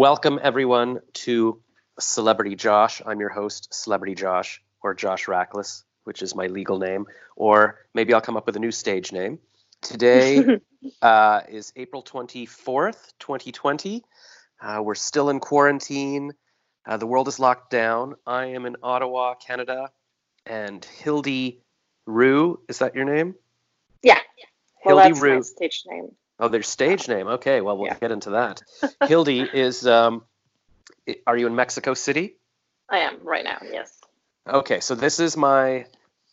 Welcome, everyone, to Celebrity Josh. I'm your host, Celebrity Josh, or Josh Rackless, which is my legal name, or maybe I'll come up with a new stage name. Today uh, is April 24th, 2020. Uh, we're still in quarantine. Uh, the world is locked down. I am in Ottawa, Canada, and Hildy Rue, is that your name? Yeah. Well, Hildy that's Rue. my stage name. Oh, their stage name. Okay, well, we'll Yeah. get into that. Hildy is, um, are you in Mexico City? I am right now. Yes. Okay, so this is my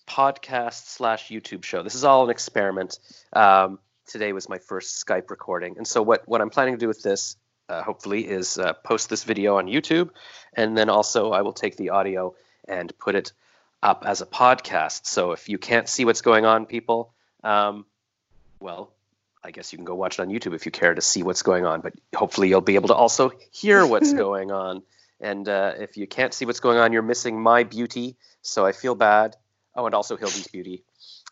podcast slash YouTube show. This is all an experiment. Um, today was my first Skype recording, and so what what I'm planning to do with this, uh, hopefully, is uh, post this video on YouTube, and then also I will take the audio and put it up as a podcast. So if you can't see what's going on, people, um, well, I guess you can go watch it on YouTube if you care to see what's going on. But hopefully, you'll be able to also hear what's going on. And uh, if you can't see what's going on, you're missing my beauty. So I feel bad. Oh, and also Hildy's beauty.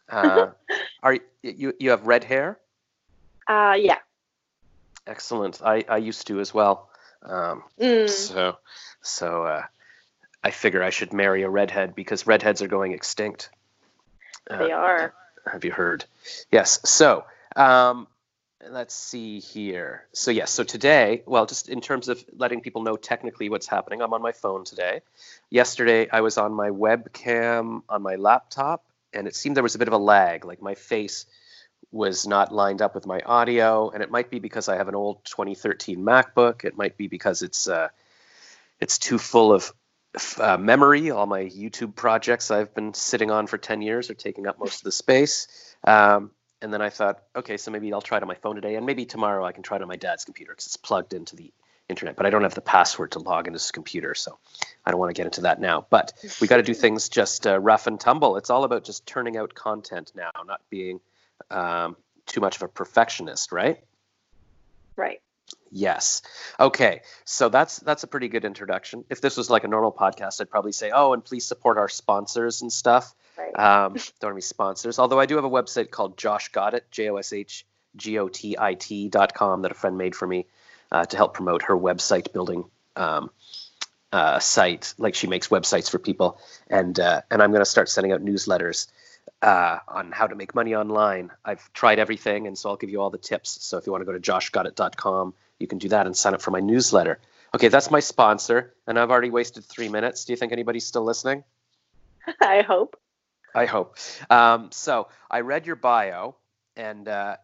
Uh, are you you have red hair? Uh, yeah. Excellent. I, I used to as well. Um, Mm. So so uh, I figure I should marry a redhead because redheads are going extinct. They Uh, are. Have you heard? Yes. So um, let's see here. So yes. So today, well, just in terms of letting people know technically what's happening, I'm on my phone today. Yesterday, I was on my webcam on my laptop, and it seemed there was a bit of a lag. Like my face was not lined up with my audio, and it might be because I have an old 2013 MacBook. It might be because it's uh, it's too full of uh, memory. All my YouTube projects I've been sitting on for 10 years are taking up most of the space. Um, and then I thought, okay, so maybe I'll try it on my phone today, and maybe tomorrow I can try it on my dad's computer because it's plugged into the internet. But I don't have the password to log into his computer, so I don't want to get into that now. But we got to do things just uh, rough and tumble. It's all about just turning out content now, not being um, too much of a perfectionist, right? Right. Yes. Okay. So that's that's a pretty good introduction. If this was like a normal podcast, I'd probably say, "Oh, and please support our sponsors and stuff." Right. Um, don't have any sponsors. Although I do have a website called Josh Got It, J O S H G O T I T dot com that a friend made for me uh, to help promote her website building um, uh, site. Like she makes websites for people, and uh, and I'm going to start sending out newsletters uh, on how to make money online. I've tried everything, and so I'll give you all the tips. So if you want to go to joshgotit.com, you can do that and sign up for my newsletter. Okay, that's my sponsor, and I've already wasted three minutes. Do you think anybody's still listening? I hope. I hope. Um, so I read your bio, and uh,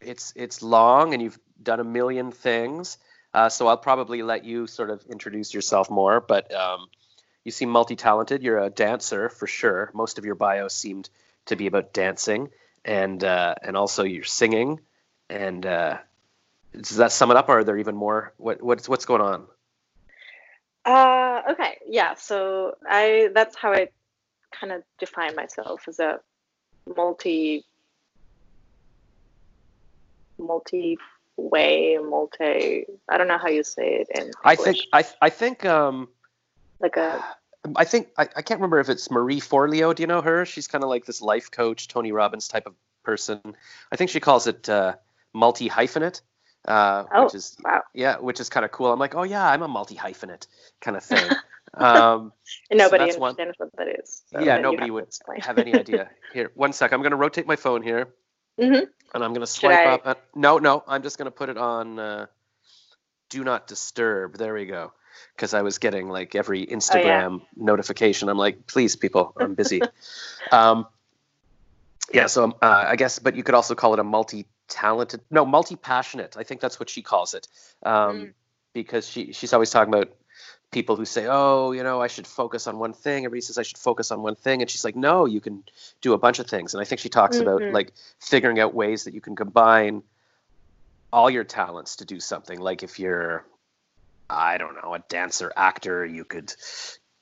it's it's long, and you've done a million things. Uh, so I'll probably let you sort of introduce yourself more. But um, you seem multi-talented. You're a dancer for sure. Most of your bio seemed to be about dancing, and uh, and also you're singing. And uh, does that sum it up, or are there even more? What what's what's going on? Uh, okay. Yeah. So I that's how I kind of define myself as a multi multi way multi I don't know how you say it in I think I I think um, like a I think I, I can't remember if it's Marie Forleo. Do you know her? She's kind of like this life coach, Tony Robbins type of person. I think she calls it uh, multi hyphenate, uh, Oh, which is wow. yeah, which is kind of cool. I'm like, oh yeah, I'm a multi hyphenate kind of thing. um, and nobody one- understands what that is. so yeah, nobody would have any idea. Here, one sec. I'm going to rotate my phone here, Mhm. and I'm going to swipe up. uh, no, no, I'm just going to put it on uh, do not disturb. There we go. Because I was getting like every Instagram notification. I'm like, please, people, I'm busy. um, yeah, so um, uh, I guess, but you could also call it a multi-talented, no, multi-passionate. I think that's what she calls it, um, Mm. because she she's always talking about people who say, oh, you know, I should focus on one thing. Everybody says I should focus on one thing, and she's like, no, you can do a bunch of things. And I think she talks about Mhm. like figuring out ways that you can combine all your talents to do something. Like if you're, I don't know, a dancer, actor, you could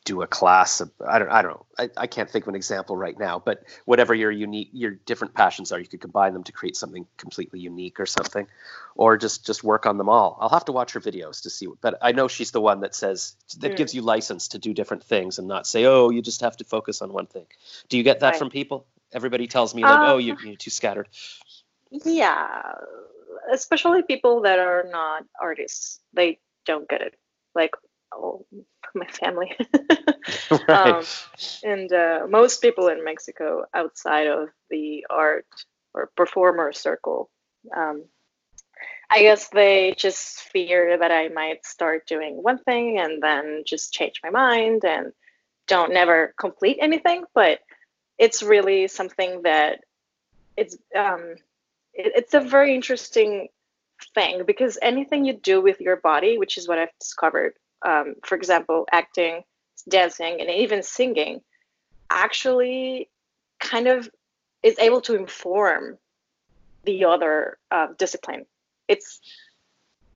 do a class of, I don't, I don't know. I, I can't think of an example right now, but whatever your unique, your different passions are, you could combine them to create something completely unique or something, or just just work on them all. I'll have to watch her videos to see. What, but I know she's the one that says that Mm. gives you license to do different things and not say, oh, you just have to focus on one thing. Do you get that Right. from people? Everybody tells me like, Uh, oh, you, you're too scattered. Yeah, especially people that are not artists. They don't get it. Like all my family. right. um, and uh, most people in Mexico outside of the art or performer circle, um, I guess they just fear that I might start doing one thing and then just change my mind and don't never complete anything. But it's really something that it's um, it, it's a very interesting thing because anything you do with your body, which is what I've discovered, um, for example, acting, dancing, and even singing, actually kind of is able to inform the other uh, discipline. It's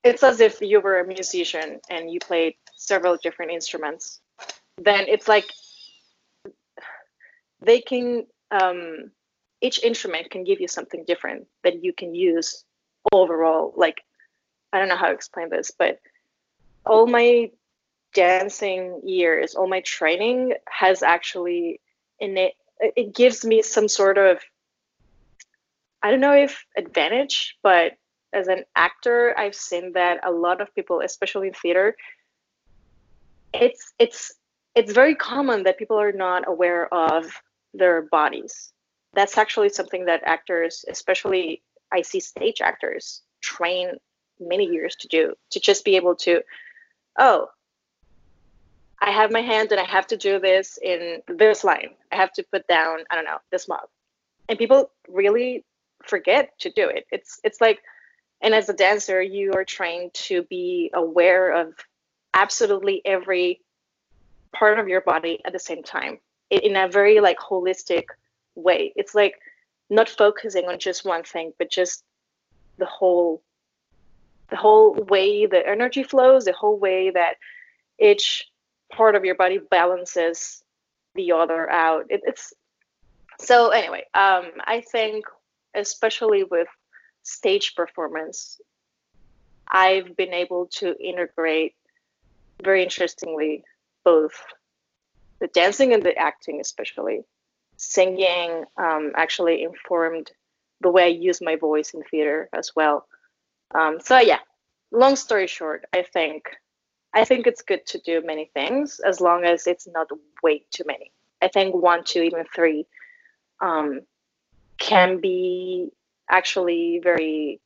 it's as if you were a musician and you played several different instruments. Then it's like they can um, each instrument can give you something different that you can use overall. Like I don't know how to explain this, but all my dancing years, all my training has actually in it it gives me some sort of I don't know if advantage, but as an actor, I've seen that a lot of people, especially in theater, it's it's it's very common that people are not aware of their bodies. That's actually something that actors, especially I see stage actors, train many years to do to just be able to, oh, I have my hand and I have to do this in this line. I have to put down, I don't know, this mug. And people really forget to do it. It's it's like and as a dancer, you are trained to be aware of absolutely every part of your body at the same time in a very like holistic way. It's like not focusing on just one thing, but just the whole the whole way the energy flows, the whole way that each part of your body balances the other out. It, it's so anyway. Um, I think especially with stage performance, I've been able to integrate very interestingly both the dancing and the acting, especially. Singing um, actually informed the way I use my voice in theater as well. Um, so yeah, long story short, I think I think it's good to do many things as long as it's not way too many. I think one, two, even three um, can be actually very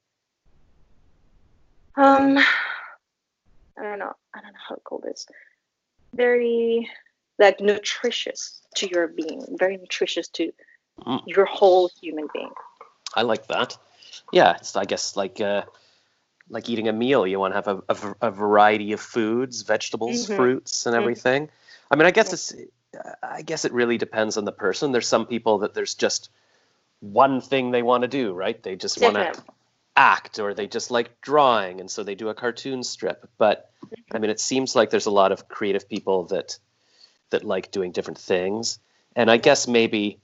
um I don't know I don't know how to call this very like nutritious to your being very nutritious to mm. your whole human being I like that yeah it's I guess like uh like eating a meal you want to have a, a, a variety of foods vegetables mm-hmm. fruits and mm-hmm. everything mm-hmm. I mean I guess it's I guess it really depends on the person there's some people that there's just one thing they want to do, right? They just want to act or they just like drawing and so they do a cartoon strip. But I mean it seems like there's a lot of creative people that that like doing different things. And I guess maybe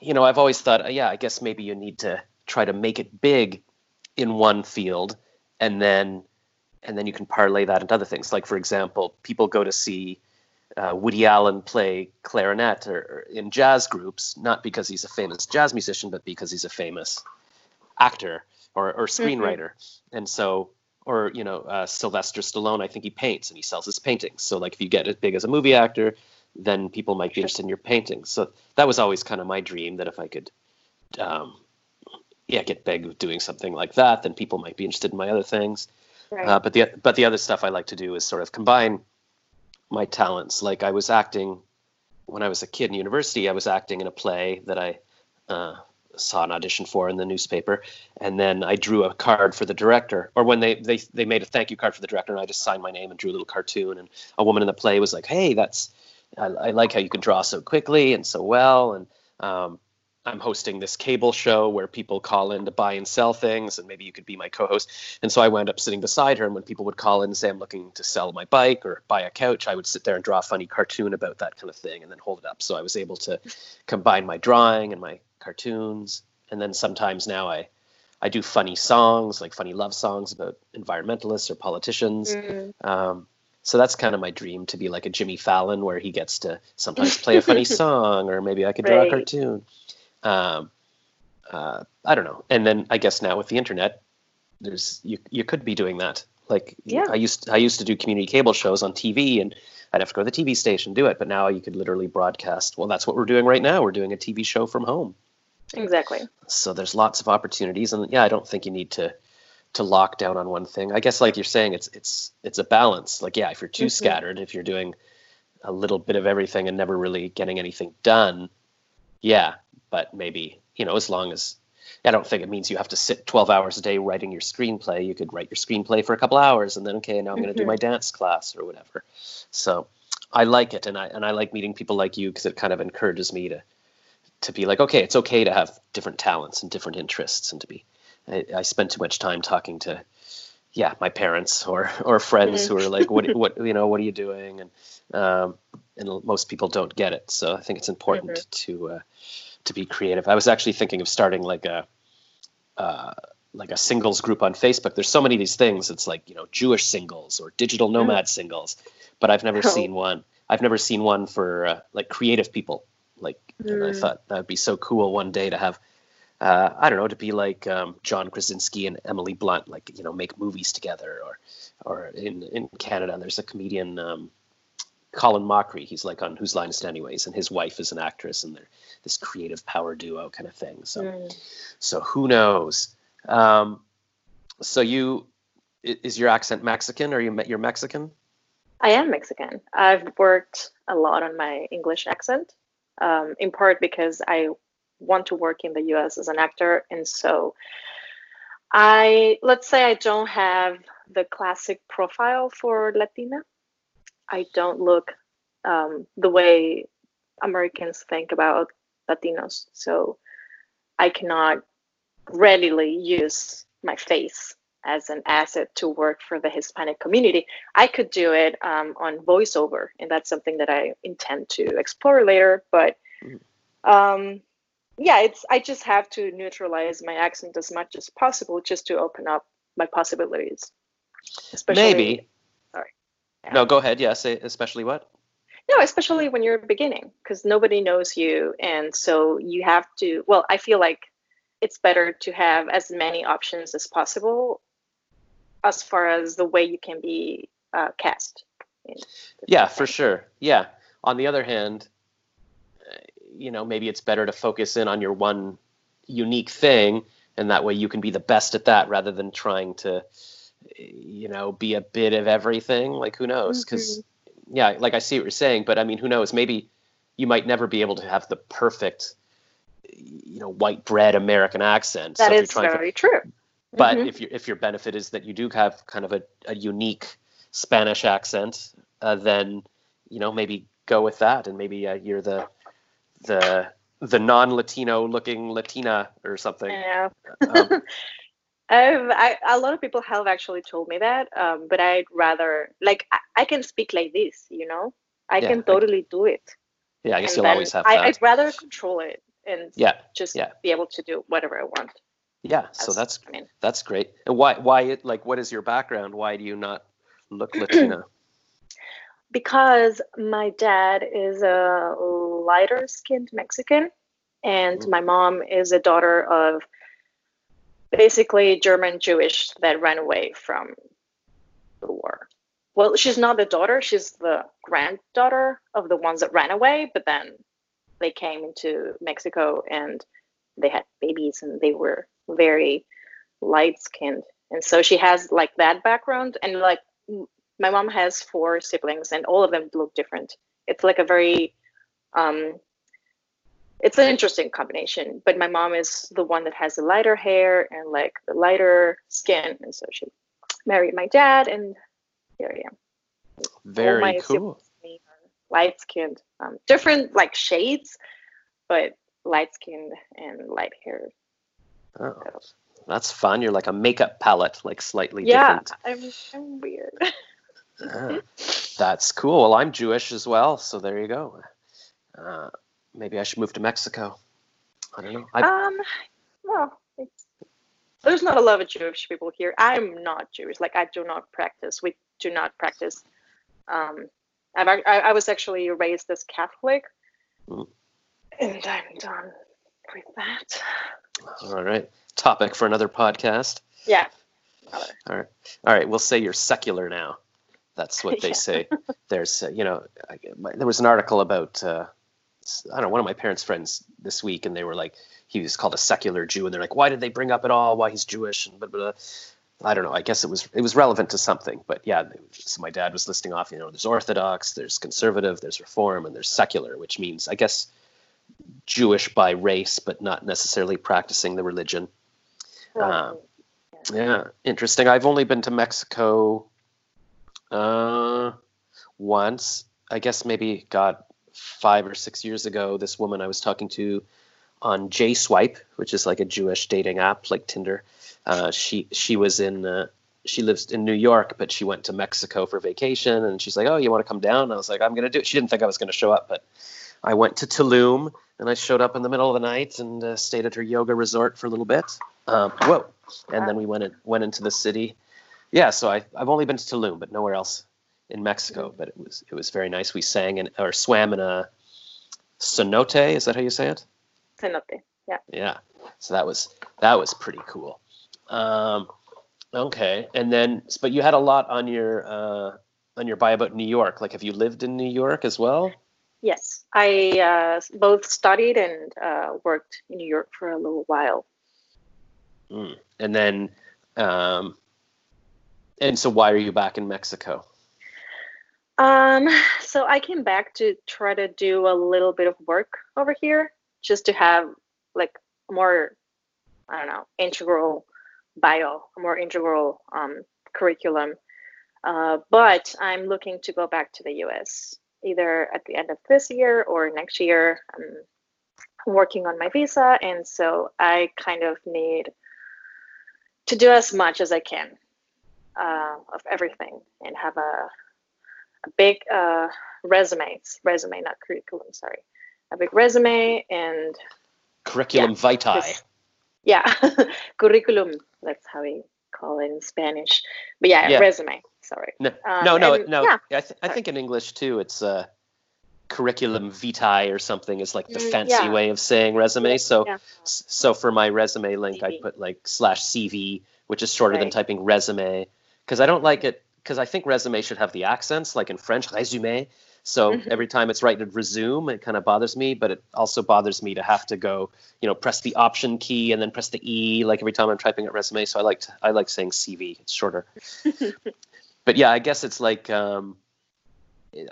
you know, I've always thought, yeah, I guess maybe you need to try to make it big in one field and then and then you can parlay that into other things. Like for example, people go to see uh, Woody Allen play clarinet or, or, in jazz groups, not because he's a famous jazz musician, but because he's a famous actor or, or mm-hmm. screenwriter. Mm-hmm. And so, or you know, uh, Sylvester Stallone, I think he paints and he sells his paintings. So like, if you get as big as a movie actor, then people might be interested in your paintings. So that was always kind of my dream that if I could, um, yeah, get big doing something like that, then people might be interested in my other things. Right. Uh, but the but the other stuff I like to do is sort of combine my talents. Like I was acting when I was a kid in university. I was acting in a play that I uh, saw an audition for in the newspaper, and then I drew a card for the director. Or when they they they made a thank you card for the director, and I just signed my name and drew a little cartoon. And a woman in the play was like, "Hey, that's I, I like how you can draw so quickly and so well." And um, I'm hosting this cable show where people call in to buy and sell things, and maybe you could be my co-host. And so I wound up sitting beside her, and when people would call in and say I'm looking to sell my bike or buy a couch, I would sit there and draw a funny cartoon about that kind of thing, and then hold it up. So I was able to combine my drawing and my cartoons, and then sometimes now I I do funny songs, like funny love songs about environmentalists or politicians. Mm. Um, so that's kind of my dream to be like a Jimmy Fallon, where he gets to sometimes play a funny song, or maybe I could draw right. a cartoon. Um, uh, I don't know. And then I guess now with the internet, there's you you could be doing that. Like Yeah. I used I used to do community cable shows on TV and I'd have to go to the TV station do it, but now you could literally broadcast. Well, that's what we're doing right now. We're doing a TV show from home. Exactly. So there's lots of opportunities and yeah, I don't think you need to to lock down on one thing. I guess like you're saying it's it's it's a balance. Like yeah, if you're too Mhm. scattered, if you're doing a little bit of everything and never really getting anything done, yeah, but maybe, you know, as long as I don't think it means you have to sit 12 hours a day writing your screenplay. You could write your screenplay for a couple hours and then okay, now I'm going to do my dance class or whatever. So I like it and I and I like meeting people like you because it kind of encourages me to to be like, okay, it's okay to have different talents and different interests and to be I, I spend too much time talking to yeah, my parents or or friends who are like, what what you know, what are you doing? And um, and most people don't get it. So I think it's important to uh, to be creative. I was actually thinking of starting like a uh, like a singles group on Facebook. There's so many of these things. It's like you know Jewish singles or digital nomad singles, but I've never Oh. seen one. I've never seen one for uh, like creative people. Like, and I Mm. thought that would be so cool one day to have. Uh, I don't know to be like um, John Krasinski and Emily Blunt, like you know, make movies together, or or in in Canada, there's a comedian um, Colin Mochrie. He's like on Whose Line Is It Anyways, and his wife is an actress, and they're this creative power duo kind of thing. So Mm. so who knows? Um, so you is your accent Mexican? Or you you're Mexican? I am Mexican. I've worked a lot on my English accent, um, in part because I want to work in the US as an actor. And so I, let's say I don't have the classic profile for Latina. I don't look um, the way Americans think about Latinos. So I cannot readily use my face as an asset to work for the Hispanic community. I could do it um, on voiceover, and that's something that I intend to explore later. But Mhm. um, yeah, it's I just have to neutralize my accent as much as possible just to open up my possibilities. Especially, Maybe. Yeah. No, go ahead. Yeah, say especially what? No, especially when you're beginning, because nobody knows you, and so you have to. Well, I feel like it's better to have as many options as possible, as far as the way you can be uh, cast. Yeah, for things. sure. Yeah. On the other hand, uh, you know, maybe it's better to focus in on your one unique thing, and that way you can be the best at that rather than trying to, you know, be a bit of everything. Like, who knows? Because, yeah, like I see what you're saying, but I mean, who knows? Maybe you might never be able to have the perfect, you know, white bread American accent. That you're is to very true. but Mhm. if your if your benefit is that you do have kind of a, a unique Spanish accent, uh, then you know maybe go with that, and maybe uh, you're the the the non-Latino looking Latina or something. Yeah. Um, I've, I, a lot of people have actually told me that, um, but I'd rather like I, I can speak like this, you know. I Yeah, can I- do it. yeah, I guess and you'll always have I, that. I'd rather control it and yeah, just yeah. be able to do whatever I want. yeah. So that's I mean, that's great. And why why it like what is your background? Why do you not look Latina? because my dad is a lighter skinned Mexican, and Mm. my mom is a daughter of basically German Jewish that ran away from the war. Well, she's not the daughter, she's the granddaughter of the ones that ran away, but then they came into Mexico and they had babies and they were very light skinned. And so she has like that background and like my mom has four siblings and all of them look different. It's like a very um it's an interesting combination, but my mom is the one that has the lighter hair and like the lighter skin and so she married my dad and here I am. Very my cool. Light skinned. Um different like shades, but light skinned and light haired. Oh, that's fun. You're like a makeup palette, like slightly Yeah, different. I'm I'm weird. Ah, that's cool. Well, I'm Jewish as well, so there you go. Uh, maybe I should move to Mexico. I don't know. I, Um, well, there's not a lot of Jewish people here. I'm not Jewish. Like, I do not practice. We do not practice. Um, I've, I, I was actually raised as Catholic, Mm. and I'm done with that. all right. Topic for another podcast. Yeah. scholar. All right. All right. We'll say you're secular now. That's what they Yeah. say. There's, uh, you know, I, my, there was an article about, uh, I don't know, one of my parents' friends this week, and they were like, he was called a secular Jew, and they're like, why did they bring up at all? Why he's Jewish? And blah, blah, blah. I don't know. I guess it was it was relevant to something, but yeah. So my dad was listing off. You know, there's Orthodox, there's conservative, there's Reform, and there's secular, which means I guess Jewish by race, but not necessarily practicing the religion. Right. Yeah, interesting. I've only been to Mexico uh, once. I guess maybe God five or six years ago. This woman I was talking to on J Swipe, which is like a Jewish dating app like Tinder. Uh, she she was in uh, she lives in New York, but she went to Mexico for vacation, and she's like, "Oh, you want to come down?" I was like, "I'm gonna do it." She didn't think I was gonna show up, but I went to Tulum, and I showed up in the middle of the night and uh, stayed at her yoga resort for a little bit. Um, whoa! And then we went in, went into the city. Yeah, so I I've only been to Tulum, but nowhere else in Mexico. But it was it was very nice. We sang in or swam in a cenote. Is that how you say it? Cenote. Yeah. Yeah. So that was that was pretty cool. Um, okay, and then but you had a lot on your uh, on your bio about New York. Like, have you lived in New York as well? Yes, I uh, both studied and uh, worked in New York for a little while. Mm. And then, um, and so why are you back in Mexico? Um, so I came back to try to do a little bit of work over here, just to have like more, I don't know, integral bio, more integral um, curriculum. Uh, but I'm looking to go back to the U.S. either at the end of this year or next year. I'm working on my visa, and so I kind of need to do as much as I can uh, of everything and have a a big uh, resume, resume, not curriculum, sorry, a big resume and Curriculum vitae. yeah, curriculum. That's how we call it in Spanish. But yeah, Yeah. resume. Sorry. No, Um, no, no, and no. yeah, I, th- I think in English too, it's uh, curriculum vitae or something is like the Mm, fancy yeah. way of saying resume. So, yeah. so for my resume link, I put like slash CV, which is shorter than typing resume, because I don't like it. Because I think resume should have the accents, like in French, résumé. So Mhm. every time it's written resume, it kind of bothers me. But it also bothers me to have to go, you know, press the option key and then press the E, like every time I'm typing a resume. So I like to, I like saying CV. It's shorter. but yeah, I guess it's like um,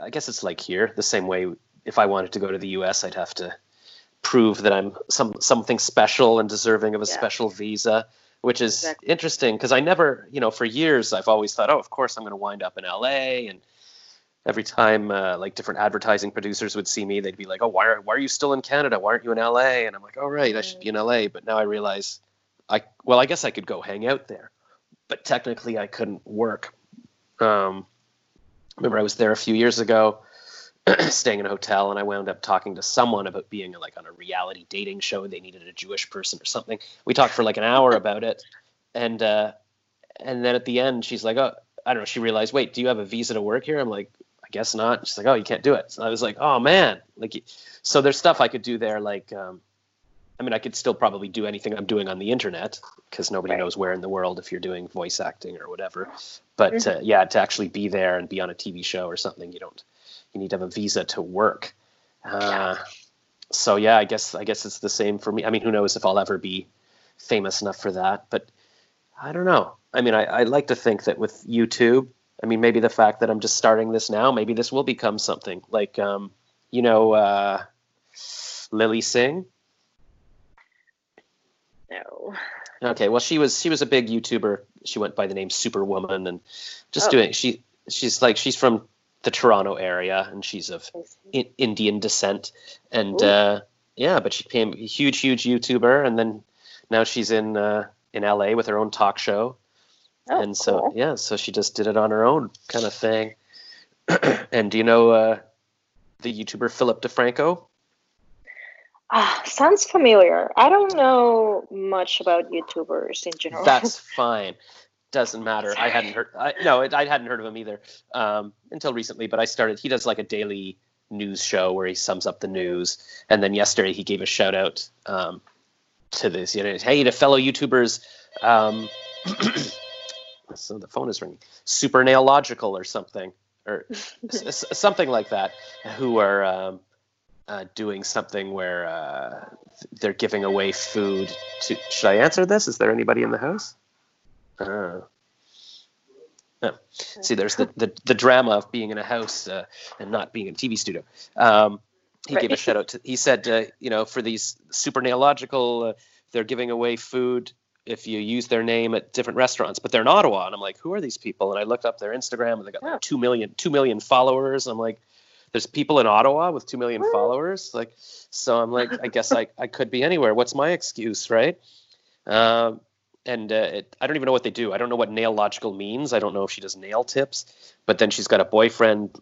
I guess it's like here the same way. If I wanted to go to the U.S., I'd have to prove that I'm some something special and deserving of a Yeah. special visa, which is Exactly. interesting because I never, you know, for years I've always thought, oh, of course I'm going to wind up in L.A. and every time uh, like different advertising producers would see me, they'd be like, oh, why are why are you still in Canada? Why aren't you in L.A.? And I'm like, oh, right, I should be in L.A. But now I realize, I well, I guess I could go hang out there, but technically I couldn't work. Um, remember I was there a few years ago, staying in a hotel, and I wound up talking to someone about being like on a reality dating show, and they needed a Jewish person or something. We talked for like an hour about it, and uh, and then at the end, she's like, "Oh, I don't know." She realized, "Wait, do you have a visa to work here?" I'm like, "I guess not." She's like, "Oh, you can't do it." So I was like, "Oh man!" Like, so there's stuff I could do there, like. Um, I mean, I could still probably do anything I'm doing on the internet because nobody Right. knows where in the world if you're doing voice acting or whatever. But Mhm. uh, yeah, to actually be there and be on a TV show or something, you don't. You need to have a visa to work. Uh, so yeah, I guess I guess it's the same for me. I mean, who knows if I'll ever be famous enough for that? But I don't know. I mean, I, I like to think that with YouTube, I mean, maybe the fact that I'm just starting this now, maybe this will become something like, um, you know, uh, Lilly Singh. No. Okay, well, she was she was a big YouTuber. She went by the name Superwoman, and just Oh. doing she she's like she's from the Toronto area, and she's of I see. I- Indian descent, and uh, yeah, but she became a huge, huge YouTuber, and then now she's in uh, in LA with her own talk show, Oh, and so cool. yeah, so she just did it on her own kind of thing. and do you know uh, the YouTuber Philip DeFranco? Ah, sounds familiar. I don't know much about YouTubers in general. That's fine. Doesn't matter. I hadn't heard. I, no, it, I hadn't heard of him either um, until recently. But I started. He does like a daily news show where he sums up the news. And then yesterday he gave a shout out um, to this. You know, hey to fellow YouTubers. Um, So the phone is ringing. Super Logical or something, or something like that, who are um, uh, doing something where uh, they're giving away food to. Should I answer this? Is there anybody in the house? Uh, oh. See, there's the, the, the drama of being in a house uh, and not being in a TV studio. Um, he right. gave a shout out to. He said, uh, you know, for these super Nailogical, uh, they're giving away food if you use their name at different restaurants, but they're in Ottawa. And I'm like, who are these people? And I looked up their Instagram and they got like two million, two million followers. I'm like, there's people in Ottawa with two million followers. Like, so I'm like, I guess I, I could be anywhere. What's my excuse, right? Um, and uh, it, I don't even know what they do. I don't know what Nailogical means. I don't know if she does nail tips, but then she's got a boyfriend,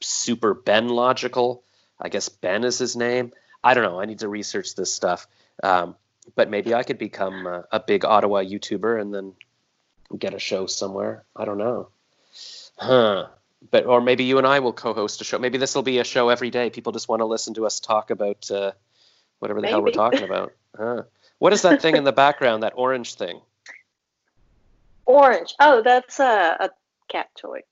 super Ben logical. I guess Ben is his name. I don't know. I need to research this stuff. Um, but maybe I could become a, a, big Ottawa YouTuber and then get a show somewhere. I don't know. Huh. But or maybe you and I will co-host a show. Maybe this will be a show every day. People just want to listen to us talk about uh, whatever the maybe. hell we're talking about. Huh. What is that thing in the background? That orange thing? Orange. Oh, that's a, a cat toy.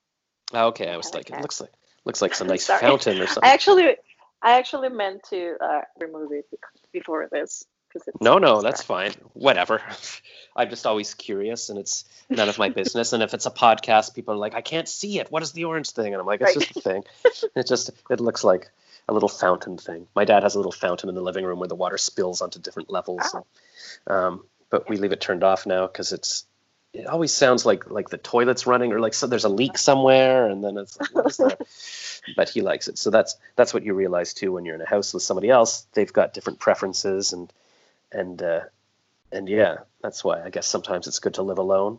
Oh, okay, I was like, it looks like looks like some nice fountain or something. I actually, I actually meant to uh, remove it before this because no, no, that's fine. Whatever. I'm just always curious, and it's none of my business. and if it's a podcast, people are like, "I can't see it. What is the orange thing?" And I'm like, "It's right. just a thing. it just it looks like a little fountain thing." My dad has a little fountain in the living room where the water spills onto different levels. Oh. um, but we leave it turned off now because it's it always sounds like like the toilet's running or like so there's a leak somewhere and then it's like what is that but he likes it so that's that's what you realize too when you're in a house with somebody else they've got different preferences and and uh, and yeah, that's why I guess sometimes it's good to live alone.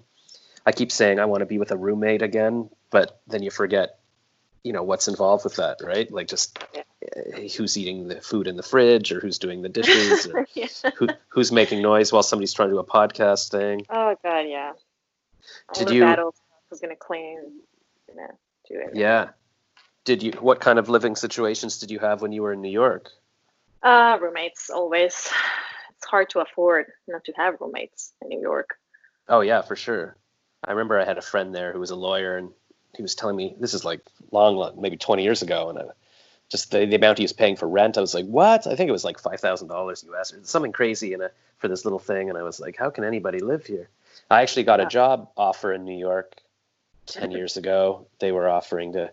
I keep saying I want to be with a roommate again, but then you forget, you know, what's involved with that, right? Like just who's eating the food in the fridge, or who's doing the dishes, or yeah. who, who's making noise while somebody's trying to do a podcast thing. Oh God, yeah. All Did the you? Battles was gonna clean, you know, do it. Yeah. Did you? What kind of living situations did you have when you were in New York? Uh, roommates always it's hard to afford not to have roommates in New York. Oh yeah, for sure. I remember I had a friend there who was a lawyer, and he was telling me this is like long, maybe 20 years ago, and I, just the, the amount he was paying for rent, I was like, what? I think it was like five thousand dollars US or something crazy in a for this little thing, and I was like, how can anybody live here? I actually got a job offer in New York 10 years ago. They were offering to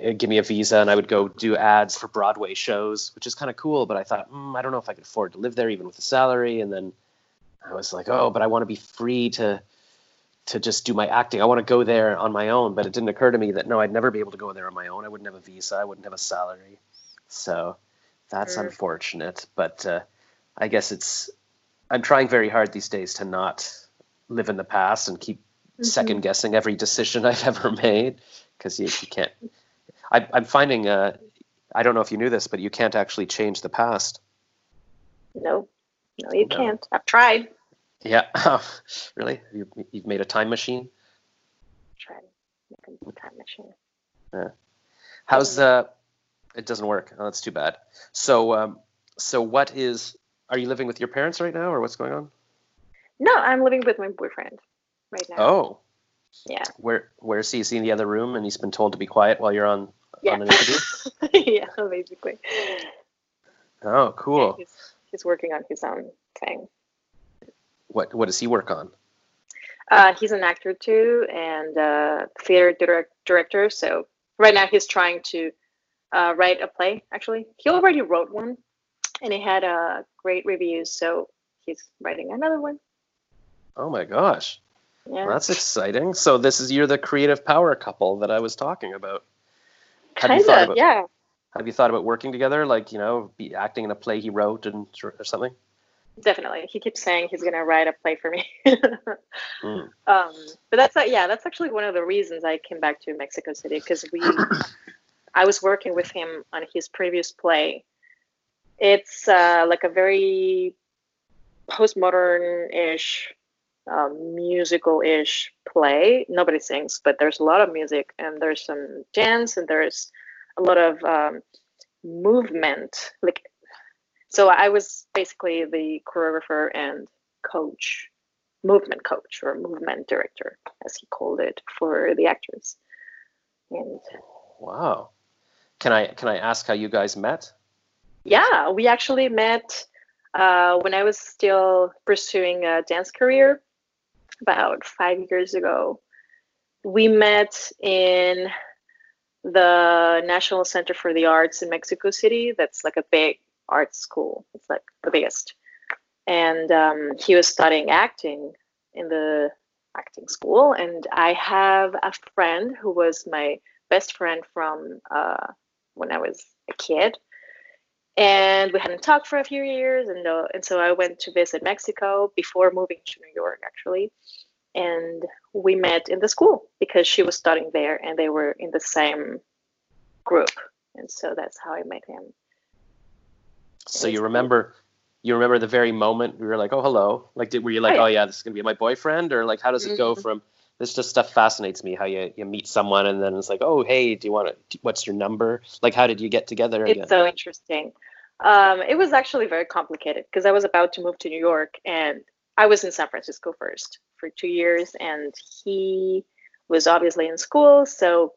give me a visa and I would go do ads for Broadway shows, which is kind of cool. But I thought, mm, I don't know if I could afford to live there even with the salary. And then I was like, oh, but I want to be free to to just do my acting. I want to go there on my own. But it didn't occur to me that no, I'd never be able to go there on my own. I wouldn't have a visa. I wouldn't have a salary. So that's mm. unfortunate. But uh, I guess it's I'm trying very hard these days to not live in the past and keep mm-hmm. second guessing every decision I've ever made because you, you can't I, I'm finding, uh, I don't know if you knew this, but you can't actually change the past. No, no, you no. can't. I've tried. Yeah, really? You, you've made a time machine? Tried making a time machine. Yeah. How's the? Uh, it doesn't work. Oh, that's too bad. So, um, so what is? Are you living with your parents right now, or what's going on? No, I'm living with my boyfriend right now. Oh. Yeah. Where Where's he? Is he in the other room, and he's been told to be quiet while you're on yeah. on an interview? yeah, basically. Oh, cool. Yeah, he's, he's working on his own thing. What What does he work on? Uh, he's an actor too, and uh, theater direct, director. So right now he's trying to uh, write a play. Actually, he already wrote one, and it had uh, great reviews. So he's writing another one. Oh my gosh! Yeah. Well, that's exciting. So this is you're the creative power couple that I was talking about. Kind of, yeah. Have you thought about working together, like you know, be acting in a play he wrote and or something? Definitely, he keeps saying he's gonna write a play for me. mm. um, but that's uh, yeah, that's actually one of the reasons I came back to Mexico City because we, I was working with him on his previous play. It's uh, like a very postmodern-ish, um, musical-ish play. Nobody sings, but there's a lot of music and there's some dance and there's a lot of um, movement. Like, so I was basically the choreographer and coach movement coach or movement director, as he called it, for the actors. And wow, can I can I ask how you guys met? Yeah, we actually met uh, when I was still pursuing a dance career about five years ago. We met in the National Center for the Arts in Mexico City. That's like a big art school. It's like the biggest. And um, he was studying acting in the acting school. And I have a friend who was my best friend from uh, when I was a kid. And we hadn't talked for a few years. And, uh, and so I went to visit Mexico before moving to New York, actually and we met in the school because she was studying there and they were in the same group and so that's how i met him so you remember you remember the very moment we were like oh hello. Like did, were you like oh yeah, this is going to be my boyfriend? Or like how does it go mm-hmm. from this just stuff fascinates me how you, you meet someone and then it's like oh hey do you want to what's your number? Like how did you get together it's so interesting. Um, it was actually very complicated because i was about to move to new york and i was in san francisco first for two years and he was obviously in school. So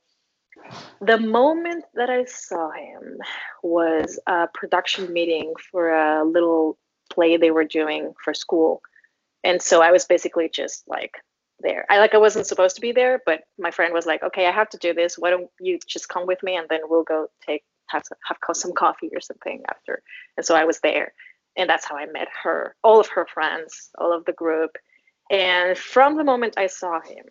the moment that I saw him was a production meeting for a little play they were doing for school. And so I was basically just like there. I like I wasn't supposed to be there, but my friend was like, "Okay, I have to do this. Why don't you just come with me and then we'll go take have have some coffee or something after." And so I was there, and that's how I met her, all of her friends, all of the group, and from the moment I saw him,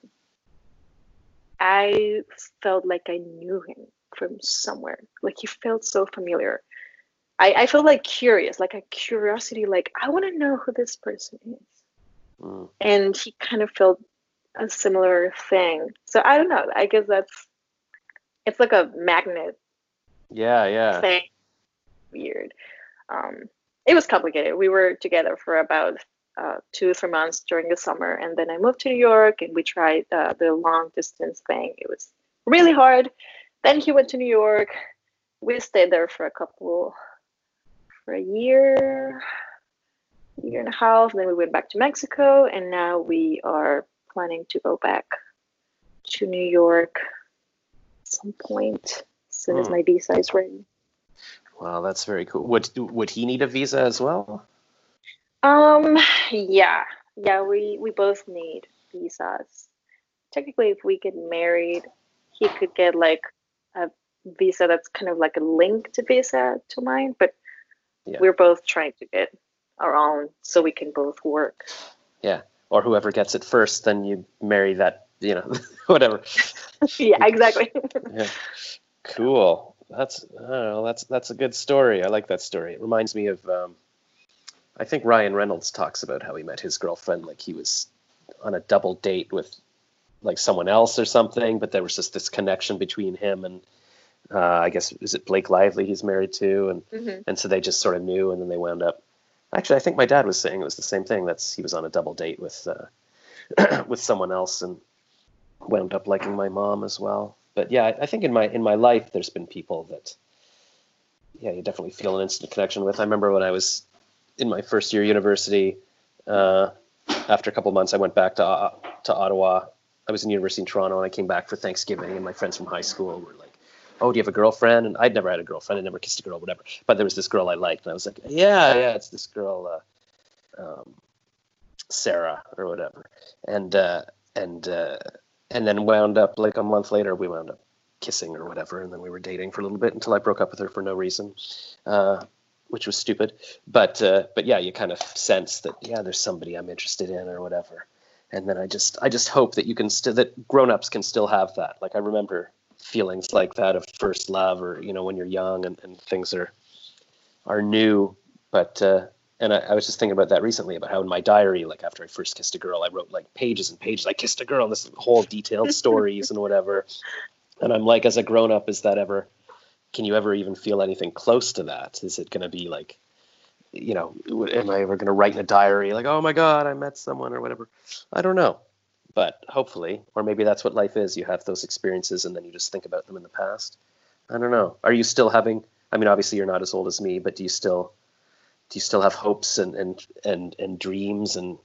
I felt like I knew him from somewhere. Like he felt so familiar. I, I felt like curious, like a curiosity, like I want to know who this person is. Mm. And he kind of felt a similar thing. So I don't know. I guess that's it's like a magnet. Yeah, yeah. Thing. Weird. Um, it was complicated. We were together for about uh, two or three months during the summer, and then I moved to New York, and we tried uh, the long distance thing. It was really hard. Then he went to New York. We stayed there for a couple, for a year, year and a half. Then we went back to Mexico, and now we are planning to go back to New York at some point as soon as hmm. my visa is ready. Wow, that's very cool. Would would he need a visa as well? Um, yeah, yeah, we we both need visas. Technically, if we get married, he could get like a visa that's kind of like a linked visa to mine, but yeah. we're both trying to get our own so we can both work. Yeah, or whoever gets it first, then you marry that, you know, whatever. yeah, exactly. yeah. Cool. That's I don't know, that's that's a good story. I like that story. It reminds me of um, I think Ryan Reynolds talks about how he met his girlfriend like he was on a double date with like someone else or something, but there was just this connection between him and uh, I guess is it Blake Lively he's married to, and mm-hmm. and so they just sort of knew, and then they wound up. Actually, I think my dad was saying it was the same thing. That's he was on a double date with uh, with someone else and wound up liking my mom as well. But yeah, I, I think in my in my life, there's been people that yeah, you definitely feel an instant connection with. I remember when I was in my first year university, uh, after a couple months, I went back to uh, to Ottawa. I was in university in Toronto, and I came back for Thanksgiving. And my friends from high school were like, "Oh, do you have a girlfriend?" And I'd never had a girlfriend. I never kissed a girl, whatever. But there was this girl I liked, and I was like, "Yeah, yeah, it's this girl, uh, um, Sarah or whatever." And uh, and uh, and then wound up like a month later, we wound up kissing or whatever, and then we were dating for a little bit until I broke up with her for no reason. Uh, which was stupid. But uh, but yeah, you kind of sense that yeah, there's somebody I'm interested in or whatever. And then I just I just hope that you can still that grown-ups can still have that. Like I remember feelings like that of first love or you know when you're young and, and things are are new. But uh, and I, I, was just thinking about that recently about how in my diary, like after I first kissed a girl, I wrote like pages and pages. I kissed a girl, and this whole detailed stories and whatever. And I'm like, as a grown up, is that ever can you ever even feel anything close to that? Is it going to be like, you know, am I ever going to write in a diary like, oh my God, I met someone or whatever? I don't know. But hopefully, or maybe that's what life is. You have those experiences and then you just think about them in the past. I don't know. Are you still having, I mean, obviously you're not as old as me, but do you still, do you still have hopes and, and, and, and dreams and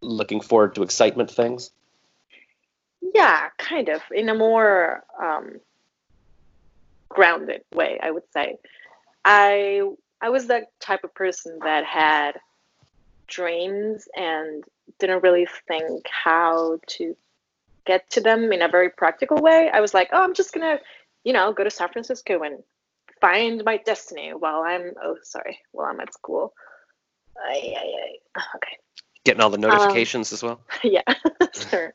looking forward to excitement things? Yeah, kind of in a more um, grounded way, I would say. I I was that type of person that had dreams and didn't really think how to get to them in a very practical way. I was like, oh, I'm just gonna, you know, go to San Francisco and find my destiny while I'm oh sorry, while I'm at school. Ay, ay, ay. Okay. Getting all the notifications um, as well. Yeah, sure.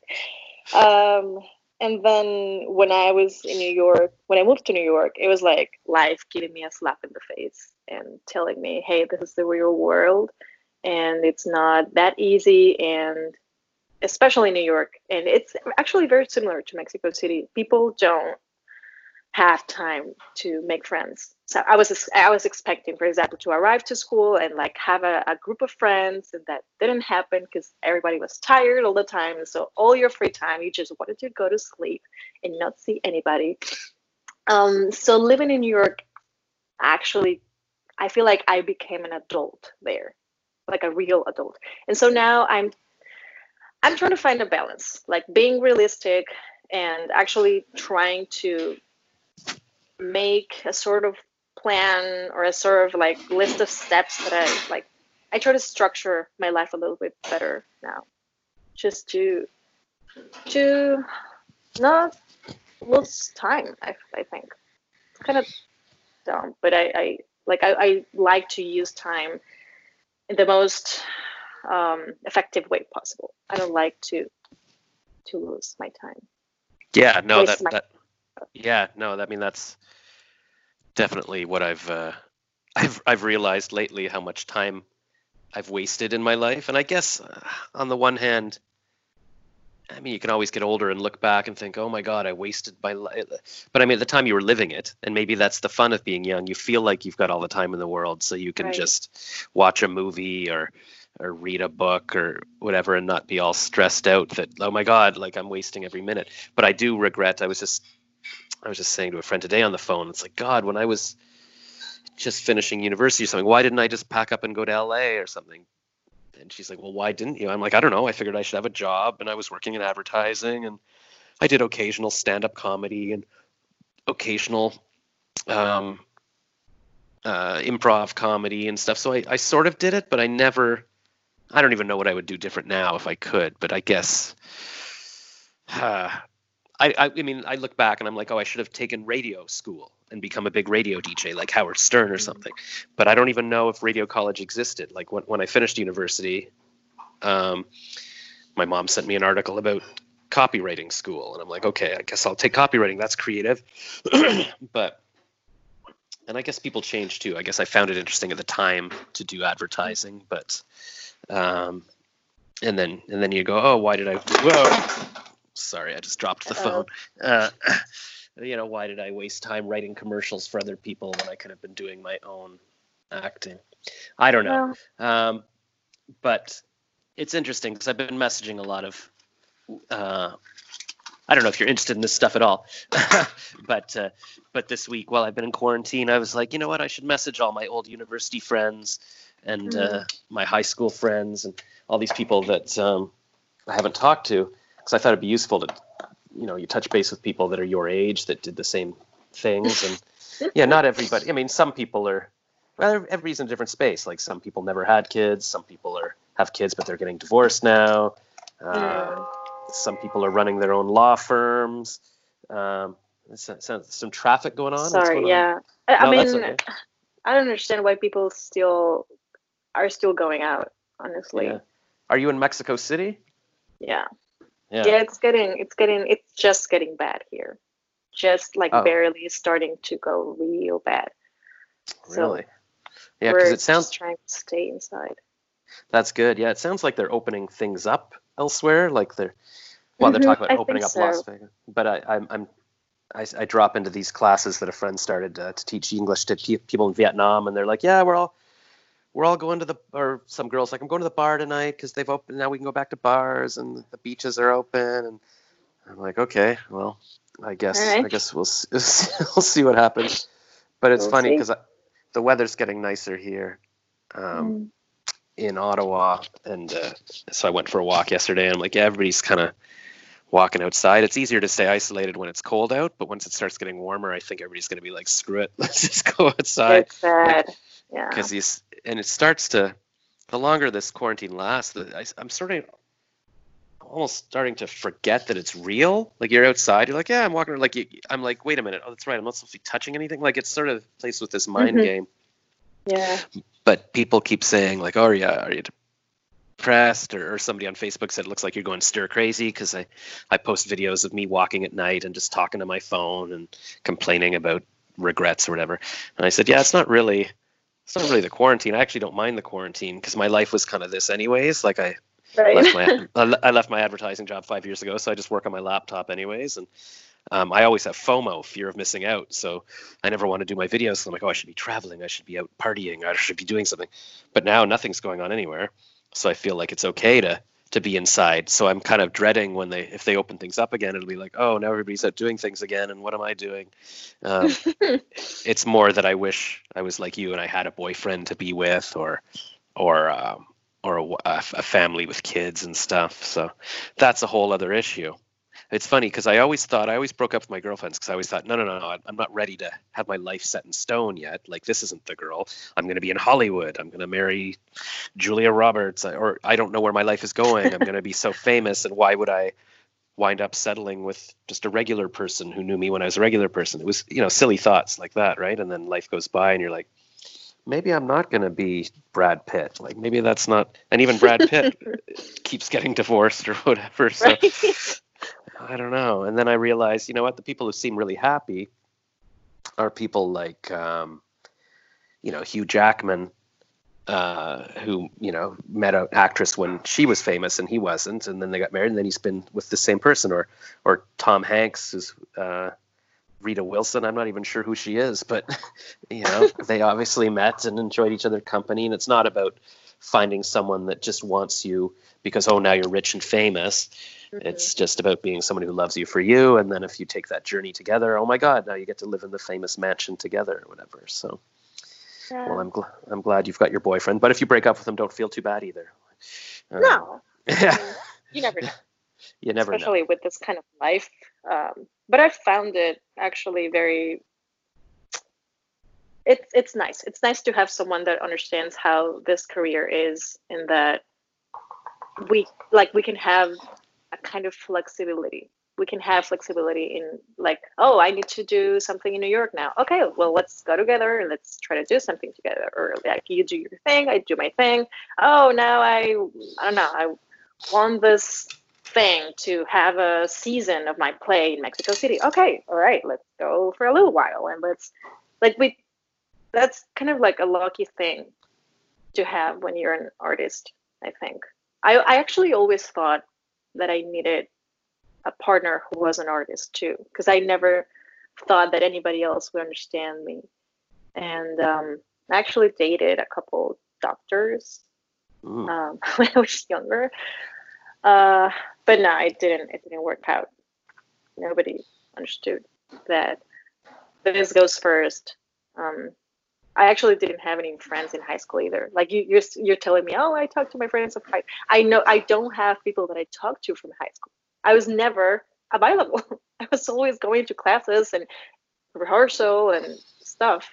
Um, and then when I was in New York, when I moved to New York, it was like life giving me a slap in the face and telling me, "Hey, this is the real world, and it's not that easy." And especially New York, and it's actually very similar to Mexico City. People don't have time to make friends. So I was I was expecting, for example, to arrive to school and like have a, a group of friends, and that didn't happen because everybody was tired all the time. And so all your free time, you just wanted to go to sleep and not see anybody. Um, so living in New York, actually, I feel like I became an adult there, like a real adult. And so now I'm I'm trying to find a balance, like being realistic and actually trying to make a sort of plan or a sort of like list of steps that I like. I try to structure my life a little bit better now, just to to not lose time. I I think it's kind of dumb, but I I like I, I like to use time in the most um, effective way possible. I don't like to to lose my time. Yeah, no, that, my- that yeah, no, I mean that's definitely what I've uh, I've I've realized lately how much time I've wasted in my life, and I guess uh, on the one hand, I mean you can always get older and look back and think, oh my God, I wasted my life. But I mean at the time you were living it, and maybe that's the fun of being young. You feel like you've got all the time in the world, so you can right. just watch a movie or or read a book or whatever and not be all stressed out that oh my god like i'm wasting every minute but i do regret i was just I was just saying to a friend today on the phone, it's like, God, when I was just finishing university or something, why didn't I just pack up and go to LA or something? And she's like, Well, why didn't you? I'm like, I don't know. I figured I should have a job and I was working in advertising and I did occasional stand up comedy and occasional um, uh, improv comedy and stuff. So I, I sort of did it, but I never, I don't even know what I would do different now if I could, but I guess. Uh, I, I, I mean, I look back and I'm like, oh, I should have taken radio school and become a big radio DJ like Howard Stern or mm-hmm. something. But I don't even know if radio college existed. Like when, when I finished university, um, my mom sent me an article about copywriting school. And I'm like, okay, I guess I'll take copywriting. That's creative. but, and I guess people change too. I guess I found it interesting at the time to do advertising, but, um, and then, and then you go, oh, why did I, whoa Sorry, I just dropped the phone. Uh, you know, why did I waste time writing commercials for other people when I could have been doing my own acting? I don't know. Um, but it's interesting because I've been messaging a lot of. Uh, I don't know if you're interested in this stuff at all, but uh, but this week while I've been in quarantine, I was like, you know what, I should message all my old university friends and mm. uh, my high school friends and all these people that um, I haven't talked to because I thought it'd be useful to, you know, you touch base with people that are your age that did the same things, and yeah, not everybody. I mean, some people are. Well, everybody's in a different space. Like some people never had kids. Some people are have kids, but they're getting divorced now. Uh, Some people are running their own law firms. Um, some, some traffic going on. Sorry, going yeah. On? I, no, I mean, okay. I don't understand why people still are still going out. Honestly. Yeah. Are you in Mexico City? Yeah. Yeah. yeah, it's getting it's getting it's just getting bad here. Just like oh. barely starting to go real bad. Really? So yeah, because it sounds trying to stay inside. That's good. Yeah, it sounds like they're opening things up elsewhere. Like they're well, mm-hmm. they're talking about I opening up so. Las Vegas. But I, I'm, I'm I, I, drop into these classes that a friend started uh, to teach English to people in Vietnam, and they're like, "Yeah, we're all we're all going to the or some girls like i'm going to the bar tonight because they've opened now we can go back to bars and the beaches are open and i'm like okay well i guess right. i guess we'll we'll see what happens but it's we'll funny because the weather's getting nicer here um, mm. in Ottawa, and uh, so I went for a walk yesterday. And I'm like, yeah, everybody's kind of walking outside. It's easier to stay isolated when it's cold out, but once it starts getting warmer, I think everybody's going to be like, screw it, let's just go outside. It's sad. Yeah. Because these, and it starts to, the longer this quarantine lasts, the, I, I'm sort of almost starting to forget that it's real. Like you're outside, you're like, yeah, I'm walking. Like you, I'm like, wait a minute, oh, that's right, I'm not supposed to be touching anything. Like it's sort of plays with this mind Mhm. game. Yeah. But people keep saying like, oh yeah, are you depressed? Or, or somebody on Facebook said it looks like you're going stir crazy because I, I post videos of me walking at night and just talking to my phone and complaining about regrets or whatever. And I said, yeah, it's not really. It's not really the quarantine. I actually don't mind the quarantine because my life was kind of this anyways. Like I, Right. left my I left my advertising job five years ago, so I just work on my laptop anyways. And um, I always have FOMO, fear of missing out. So I never want to do my videos. So I'm like, oh, I should be traveling. I should be out partying. I should be doing something. But now nothing's going on anywhere, so I feel like it's okay to to be inside. So I'm kind of dreading when they if they open things up again. It'll be like, oh, now everybody's out doing things again, and what am I doing? Um, it's more that I wish I was like you and I had a boyfriend to be with, or or um, or a family with kids and stuff. So that's a whole other issue. It's funny because I always thought I always broke up with my girlfriends because I always thought no no no no I'm not ready to have my life set in stone yet. Like this isn't the girl. I'm going to be in Hollywood. I'm going to marry Julia Roberts or I don't know where my life is going. I'm going to be so famous and why would I wind up settling with just a regular person who knew me when I was a regular person? It was you know silly thoughts like that, right? And then life goes by and you're like maybe I'm not going to be Brad Pitt. Like maybe that's not, and even Brad Pitt keeps getting divorced or whatever. So right. I don't know. And then I realized, you know what? The people who seem really happy are people like, um, you know, Hugh Jackman, uh, who you know met an actress when she was famous and he wasn't, and then they got married, and then he's been with the same person, or or Tom Hanks, who's uh, Rita Wilson. I'm not even sure who she is, but you know, they obviously met and enjoyed each other's company, and it's not about finding someone that just wants you because oh now you're rich and famous it's just about being someone who loves you for you and then if you take that journey together oh my god now you get to live in the famous mansion together or whatever so Yeah. well i'm, gl- I'm glad you've got your boyfriend but if you break up with him don't feel too bad either Um, no. yeah You never know. you never know especially with this kind of life. Um, but I've found it actually very. It's it's nice. It's nice to have someone that understands how this career is, and that we like we can have a kind of flexibility. We can have flexibility in like, oh, I need to do something in New York now. Okay, well, let's go together and let's try to do something together. Or like, you do your thing, I do my thing. Oh, now I, I don't know, I want this thing to have a season of my play in Mexico City. Okay, all right, let's go for a little while and let's like we that's kind of like a lucky thing to have when you're an artist, I think. I, I actually always thought that I needed a partner who was an artist too, because I never thought that anybody else would understand me. And um, I actually dated a couple doctors Mm. um, when I was younger. Uh, but no, it didn't. It didn't work out. Nobody understood that this goes first. Um, I actually didn't have any friends in high school either. Like you, you're you're telling me, oh, I talked to my friends of high. I know I don't have people that I talked to from high school. I was never available. I was always going to classes and rehearsal and stuff.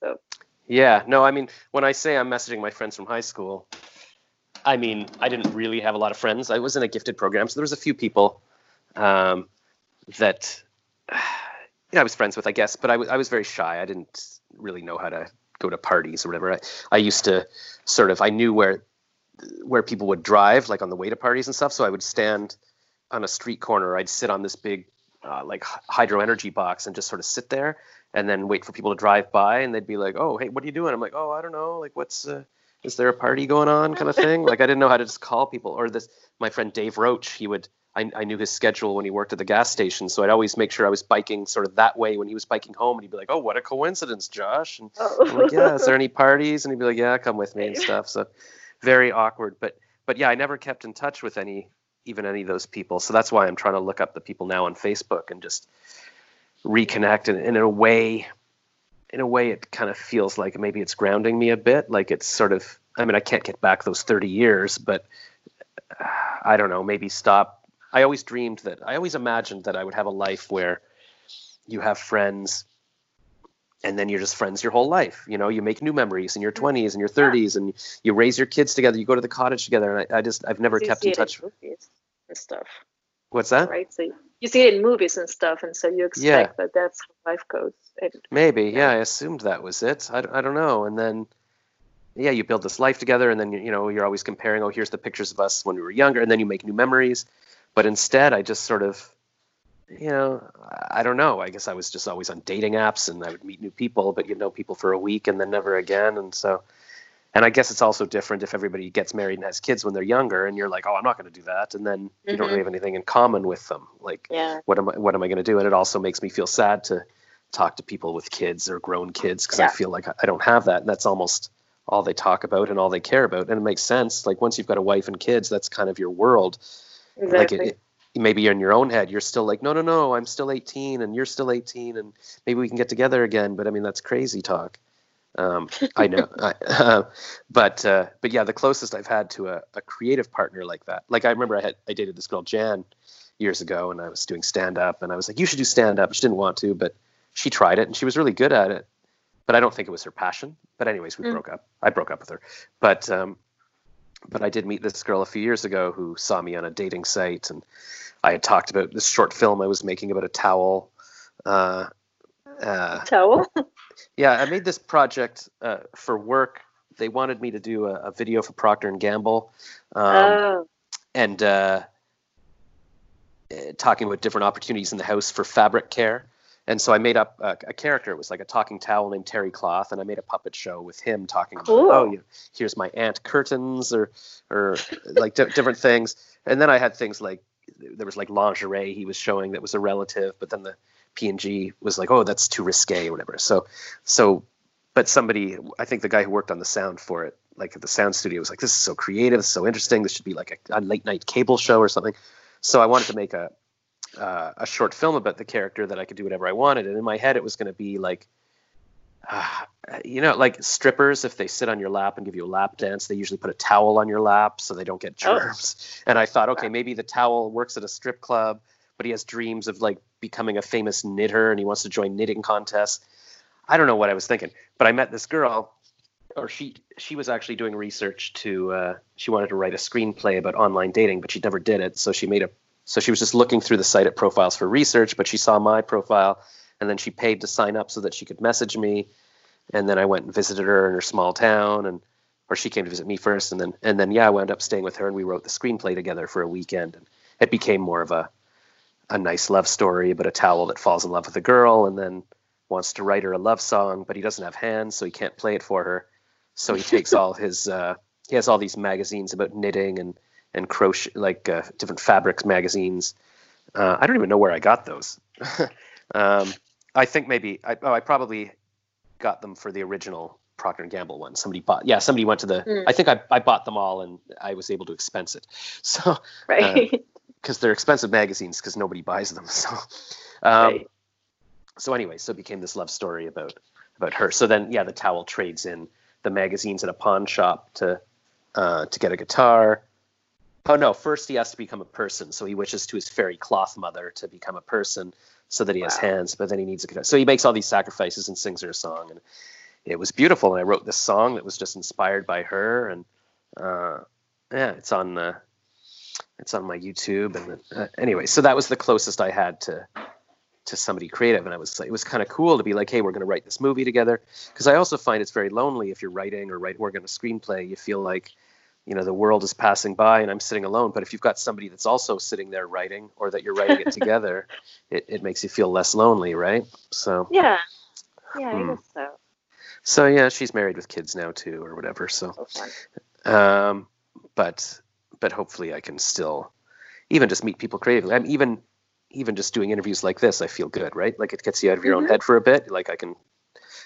So Yeah, no, I mean, when I say I'm messaging my friends from high school, I mean, I didn't really have a lot of friends. I was in a gifted program, so there was a few people um, that you know, I was friends with, I guess, but I wa- I was very shy. I didn't really know how to go to parties or whatever. I, I used to sort of, I knew where where people would drive, like on the way to parties and stuff, so I would stand on a street corner. I'd sit on this big, uh, like hydro energy box and just sort of sit there and then wait for people to drive by and they'd be like oh hey what are you doing i'm like oh i don't know like what's uh, is there a party going on kind of thing like i didn't know how to just call people or this my friend dave roach he would I, I knew his schedule when he worked at the gas station so i'd always make sure i was biking sort of that way when he was biking home and he'd be like oh what a coincidence josh and I'm like, yeah, is there any parties? And he'd be like, yeah, come with me and stuff. So very awkward. But but yeah, I never kept in touch with any even any of those people. So that's why I'm trying to look up the people now on Facebook and just reconnect. And, and in a way, in a way, it kind of feels like maybe it's grounding me a bit. Like it's sort of I mean, I can't get back those 30 years, but uh, I don't know, maybe stop. I always dreamed that, I always imagined that I would have a life where you have friends and then you're just friends your whole life. You know, you make new memories in your 20s mm-hmm. and your 30s and you raise your kids together, you go to the cottage together. And I, I just, I've never so kept in touch. with movies and stuff. What's that? Right. So you see it in movies and stuff. And so you expect yeah. that that's how life goes. And, Maybe. Yeah. yeah. I assumed that was it. I, I don't know. And then, yeah, you build this life together, and then you know you're always comparing. Oh, here's the pictures of us when we were younger, and then you make new memories. But instead, I just sort of, you know, I don't know. I guess I was just always on dating apps, and I would meet new people, but you'd know people for a week and then never again. And so, and I guess it's also different if everybody gets married and has kids when they're younger, and you're like, oh, I'm not going to do that, and then mm-hmm. you don't really mm-hmm. have anything in common with them. Like, yeah. what am I? What am I going to do? And it also makes me feel sad to talk to people with kids or grown kids because yeah. I feel like I don't have that, and that's almost all they talk about and all they care about. And it makes sense. Like once you've got a wife and kids, that's kind of your world. Exactly. Like it, it, maybe in your own head, you're still like, no, no, no, I'm still 18 and you're still 18 and maybe we can get together again. But I mean, that's crazy talk. Um, I know, I, uh, but uh, but yeah, the closest I've had to a, a creative partner like that. Like I remember I had I dated this girl Jan years ago, and I was doing stand up, and I was like, you should do stand up. She didn't want to, but she tried it, and she was really good at it but I don't think it was her passion. But anyways, we mm. broke up. I broke up with her. But um, but I did meet this girl a few years ago who saw me on a dating site, and I had talked about this short film I was making about a towel. Uh, uh, towel. yeah, I made this project uh, for work. They wanted me to do a, a video for Procter and Gamble, um, oh. and uh, eh, talking about different opportunities in the house for fabric care. And so I made up a, a, character. It was like a talking towel named Terry Cloth, and I made a puppet show with him talking cool. about, oh, you know, here's my aunt curtains, or or like di- different things. And then I had things like there was like lingerie he was showing that was a relative, but then the P&G was like, oh, that's too risque or whatever. So so, but somebody, I think the guy who worked on the sound for it, like at the sound studio, was like, this is so creative, so interesting. This should be like a, a late night cable show or something. So I wanted to make a uh, a short film about the character that I could do whatever I wanted. And in my head, it was going to be like, uh, you know, like strippers, if they sit on your lap and give you a lap dance, they usually put a towel on your lap so they don't get oh. germs. Oh. And I thought, okay, maybe the towel works at a strip club, but he has dreams of like becoming a famous knitter and he wants to join knitting contests. I don't know what I was thinking, but I met this girl, or she she was actually doing research to uh, she wanted to write a screenplay about online dating, but she never did it. So she made a so she was just looking through the site at profiles for research, but she saw my profile and then she paid to sign up so that she could message me. And then I went and visited her in her small town and or she came to visit me first and then and then yeah, I wound up staying with her and we wrote the screenplay together for a weekend and it became more of a a nice love story about a towel that falls in love with a girl and then wants to write her a love song, but he doesn't have hands, so he can't play it for her. So he takes all his uh, he has all these magazines about knitting and and crochet, like uh, different fabrics magazines. Uh, I don't even know where I got those. um, I think maybe I, oh, I probably got them for the original Procter and Gamble one. Somebody bought, yeah, somebody went to the. Mm. I think I, I bought them all and I was able to expense it. So right, because uh, they're expensive magazines because nobody buys them. So, um, right. so anyway, so it became this love story about about her. So then, yeah, the towel trades in the magazines at a pawn shop to uh, to get a guitar. Oh no! First, he has to become a person. So he wishes to his fairy cloth mother to become a person, so that he has hands. But then he needs a. So he makes all these sacrifices and sings her a song, and it was beautiful. And I wrote this song that was just inspired by her, and uh, yeah, it's on uh, it's on my YouTube. And uh, anyway, so that was the closest I had to to somebody creative, and I was it was kind of cool to be like, hey, we're going to write this movie together. Because I also find it's very lonely if you're writing or write working a screenplay. You feel like you know the world is passing by and i'm sitting alone but if you've got somebody that's also sitting there writing or that you're writing it together it, it makes you feel less lonely right? So yeah. Yeah hmm. i guess so. So yeah she's married with kids now too or whatever so, so um but but hopefully i can still even just meet people creatively. I'm even even just doing interviews like this i feel good right? Like it gets you out of your mm-hmm. own head for a bit like i can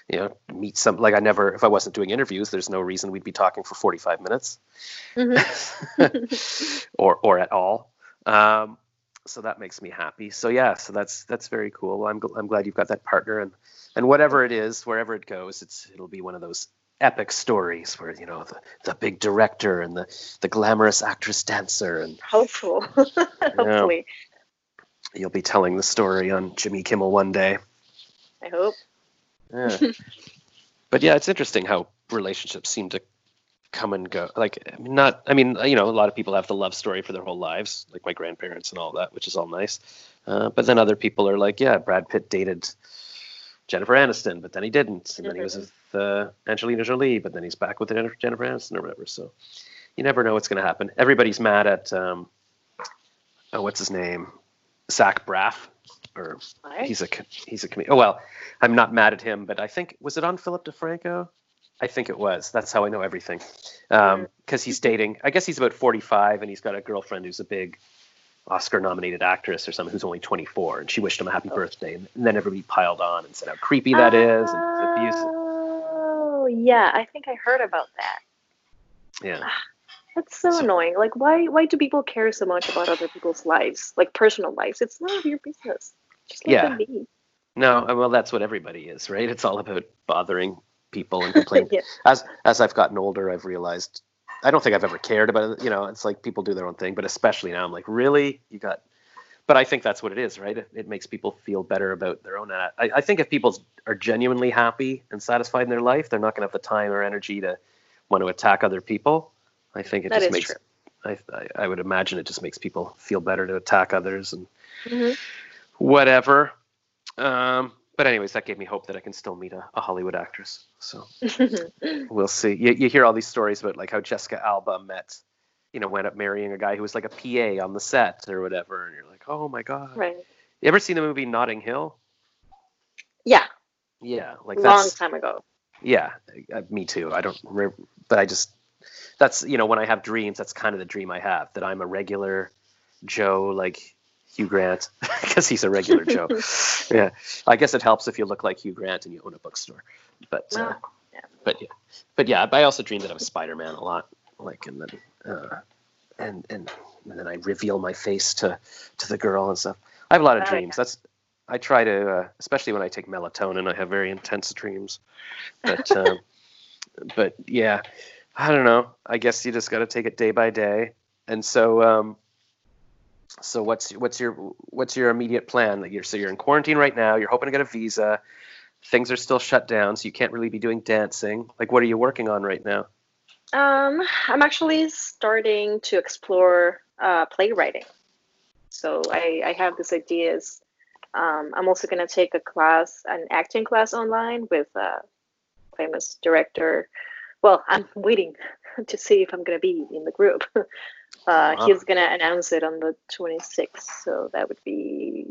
you know meet some like i never if i wasn't doing interviews there's no reason we'd be talking for 45 minutes mm-hmm. or or at all um, so that makes me happy so yeah so that's that's very cool well, i'm, I'm glad you've got that partner and and whatever it is wherever it goes it's it'll be one of those epic stories where you know the, the big director and the the glamorous actress dancer and Hopeful. Hopefully. you'll be telling the story on Jimmy Kimmel one day. I hope. Yeah. but yeah, it's interesting how relationships seem to come and go. Like, not, I mean, you know, a lot of people have the love story for their whole lives, like my grandparents and all that, which is all nice. Uh, but then other people are like, yeah, Brad Pitt dated Jennifer Aniston, but then he didn't. And then he was with uh, Angelina Jolie, but then he's back with Jennifer Jennifer Aniston or whatever. So you never know what's going to happen. Everybody's mad at, um, oh, what's his name? Zach Braff. Or he's a he's a comedian. Oh well, I'm not mad at him, but I think was it on Philip DeFranco? I think it was. That's how I know everything. Um, because he's dating. I guess he's about 45, and he's got a girlfriend who's a big Oscar-nominated actress or something who's only 24, and she wished him a happy birthday, and, and then everybody piled on and said how creepy that is and it's abusive. Oh, yeah. I think I heard about that. Yeah, That's so, So- annoying. Like, why? Why do people care so much about other people's lives, like personal lives? It's none of your business. Just let Yeah. them be. no, uh, well, that's what everybody is, right? It's all about bothering people and complaining. yeah. as as I've gotten older, I've realized I don't think I've ever cared about it. You know, it's like people do their own thing, but especially now, I'm like, really, you got. But I think that's what it is, right? It, it makes people feel better about their own. I, I think if people are genuinely happy and satisfied in their life, they're not going to have the time or energy to want to attack other people. I think it That just makes. true. I, I would imagine it just makes people feel better to attack others and Mhm. whatever. Um, but anyways, that gave me hope that I can still meet a, a Hollywood actress. So we'll see. You, you hear all these stories about like how Jessica Alba met, you know, went up marrying a guy who was like a PA on the set or whatever, and you're like, oh my god. right. You ever seen the movie Notting Hill? Yeah. Yeah, like long time ago. yeah, uh, me too. I don't, re- but I just that's you know when I have dreams, that's kind of the dream I have that I'm a regular Joe like Hugh Grant because he's a regular Joe. Yeah, I guess it helps if you look like Hugh Grant and you own a bookstore. But uh, Ah, yeah. but yeah, but yeah, I also dreamed that I was Spider Man a lot, like and then uh, and and and then I reveal my face to to the girl and stuff. I have a lot of Oh, dreams. That's I try to, uh, especially when I take melatonin, I have very intense dreams. But um, but yeah, I don't know. I guess you just got to take it day by day. And so um, so what's what's your what's your immediate plan? Like you're so you're in quarantine right now. You're hoping to get a visa. Things are still shut down, so you can't really be doing dancing. Like, what are you working on right now? Um, I'm actually starting to explore uh, playwriting. So I, I have these ideas. Um, I'm also going to take a class, an acting class online with a famous director. Well, I'm waiting to see if I'm going to be in the group. uh, Wow. He's going to announce it on the 26th. So that would be,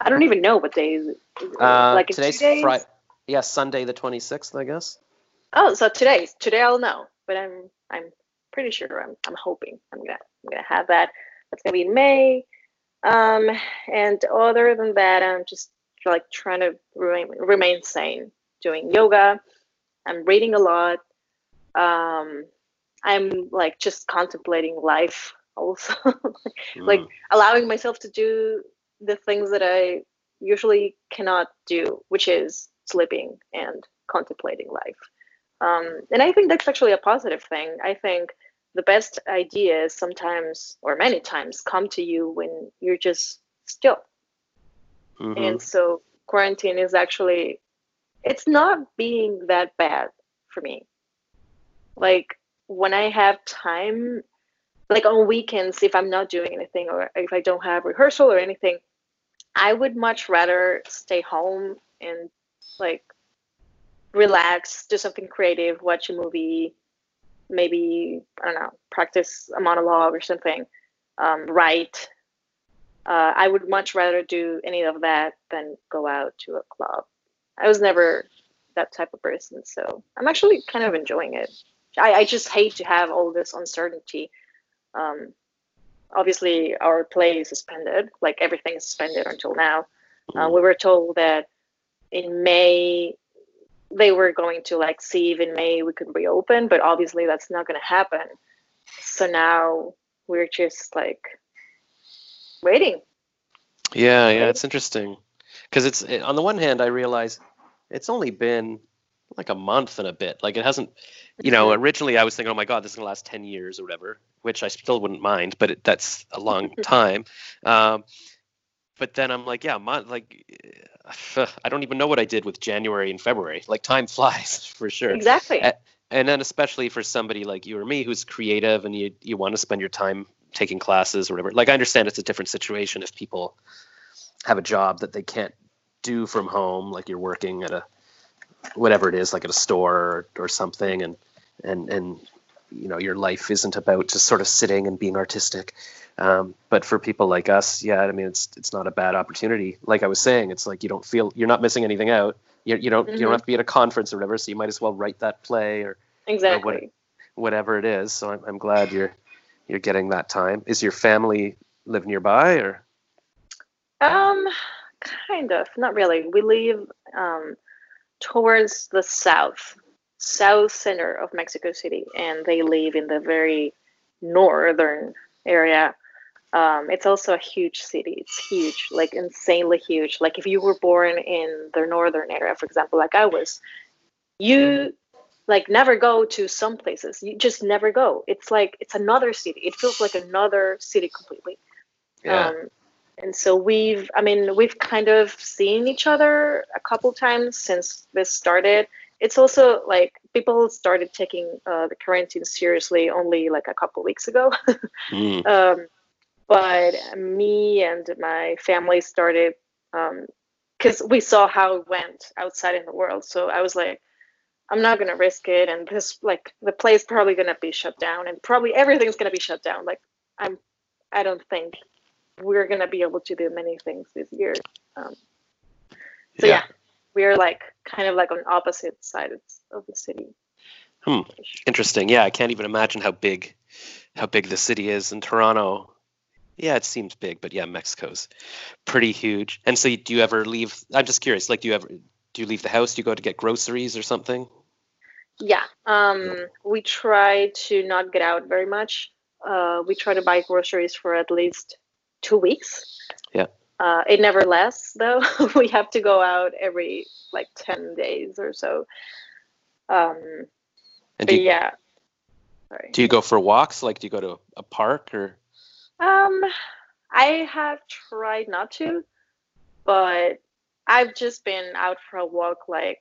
I don't even know what day is. Uh, like today's days? Friday. Yeah, Sunday the twenty sixth, I guess. Oh, so today, today I'll know, but I'm I'm pretty sure I'm I'm hoping I'm gonna I'm gonna have that. That's gonna be in May. Um, and other than that, I'm just like trying to remain remain sane, doing yoga. I'm reading a lot. Um, I'm like just contemplating life also, like Mm. allowing myself to do the things that I usually cannot do, which is sleeping and contemplating life. Um, and I think that's actually a positive thing. I think the best ideas sometimes, or many times, come to you when you're just still. Mhm. And so quarantine is actually, it's not being that bad for me. Like when I have time, like on weekends, if I'm not doing anything or if I don't have rehearsal or anything, I would much rather stay home and like relax, do something creative, watch a movie, maybe, I don't know, practice a monologue or something, um, write. Uh, I would much rather do any of that than go out to a club. I was never that type of person, so I'm actually kind of enjoying it. I, I just hate to have all this uncertainty. Um, obviously, our play is suspended, like everything is suspended until now. Uh, Mm. we were told that in May they were going to like see if in May we could reopen, but obviously that's not going to happen. So now we're just like waiting. Yeah, yeah, it's interesting because it's it, on the one hand, I realize it's only been like a month and a bit. Like it hasn't, you know, mm-hmm. originally I was thinking, oh my God, this is gonna last 10 years or whatever, which I still wouldn't mind, but it, that's a long time. Um, but then I'm like, yeah, month, like eh, I don't even know what I did with January and February. Like time flies for sure. Exactly. And then especially for somebody like you or me who's creative and you you want to spend your time taking classes or whatever. Like I understand it's a different situation if people have a job that they can't do from home, like you're working at a whatever it is, like at a store or, or something, and and and you know your life isn't about just sort of sitting and being artistic. Um, but for people like us, yeah, I mean it's it's not a bad opportunity. Like I was saying, it's like you don't feel you're not missing anything out. You, you don't mm-hmm. you don't mm-hmm. have to be at a conference or whatever, so you might as well write that play or exactly or what, whatever it is. So I'm I'm glad you're you're getting that time. Is your family live nearby or? Um, kind of. Not really. We live um, towards the south, south center of Mexico City, and they live in the very northern area. Um, it's also a huge city. It's huge, like insanely huge. Like if you were born in the northern area, for example, like I was, you like never go to some places. You just never go. It's like it's another city. It feels like another city completely. Yeah. Um, and so we've i mean we've kind of seen each other a couple times since this started. It's also like people started taking uh, the quarantine seriously only like a couple weeks ago. Mm. um, but me and my family started because um, we saw how it went outside in the world. So i was like i'm not going to risk it. And this like the place probably going to be shut down and probably everything's going to be shut down. Like i'm i don't think we're going to be able to do many things this year. Um, so yeah. yeah. we're like kind of like on opposite sides of the city. Hmm. Interesting. Yeah, I can't even imagine how big how big the city is in Toronto. Yeah, it seems big, but yeah, Mexico's pretty huge. And so, do you ever leave? I'm just curious. Like, do you ever do you leave the house? Do you go to get groceries or something? Yeah, um, we try to not get out very much. Uh, we try to buy groceries for at least two weeks. Yeah. Uh, it never lasts though. we have to go out every like 10 days or so. Um, and you, yeah. Sorry. Do you go for walks? Like, do you go to a park or? Um, I have tried not to, but I've just been out for a walk like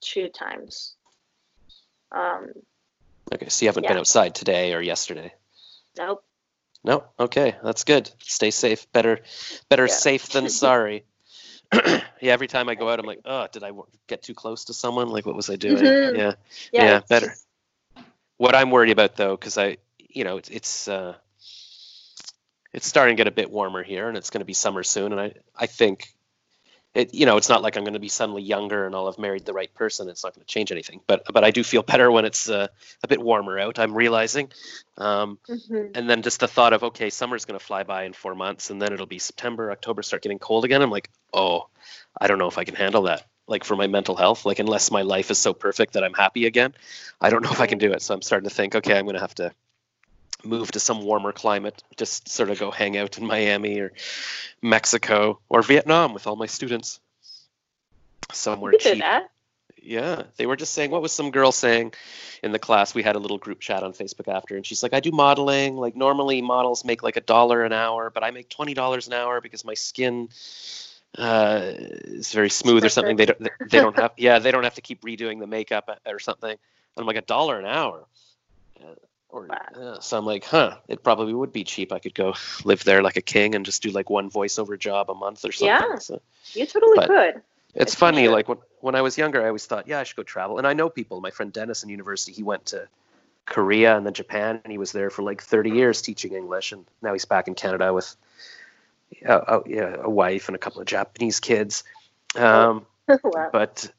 two times. Um, okay, so you haven't yeah. been outside today or yesterday? Nope. No, okay, that's good. Stay safe. Better, better yeah. safe than sorry. yeah, every time I go out, I'm like, oh, did I get too close to someone? Like, what was I doing? Mm-hmm. Yeah, yeah, yeah better. What I'm worried about though, because I, you know, it's it's uh, it's starting to get a bit warmer here, and it's going to be summer soon, and I I think it, you know, it's not like I'm going to be suddenly younger and I'll have married the right person. It's not going to change anything. But but I do feel better when it's uh, a bit warmer out. I'm realizing, um, mm-hmm. and then just the thought of okay, summer's going to fly by in four months, and then it'll be September, October, start getting cold again. I'm like, oh, I don't know if I can handle that. Like for my mental health, like unless my life is so perfect that I'm happy again, I don't know if I can do it. So I'm starting to think, okay, I'm going to have to move to some warmer climate, just sort of go hang out in Miami or Mexico or Vietnam with all my students. Somewhere cheap. Yeah, they were just saying what was some girl saying in the class? We had a little group chat on Facebook after, and she's like, "I do modeling. Like normally models make like a dollar an hour, but I make twenty dollars an hour because my skin uh, is very smooth or something. They don't they don't have yeah they don't have to keep redoing the makeup or something." And I'm like, "A dollar an hour." Or, wow. so I'm like, huh, it probably would be cheap. I could go live there like a king and just do like one voiceover job a month or something. Yeah, so, you totally could. It's funny, like when, when I was younger, I always thought, yeah, I should go travel. And I know people. My friend Dennis in university, he went to Korea and then Japan, and he was there for like 30 years teaching English. And now he's back in Canada with a, a, a wife and a couple of Japanese kids. Um, wow. But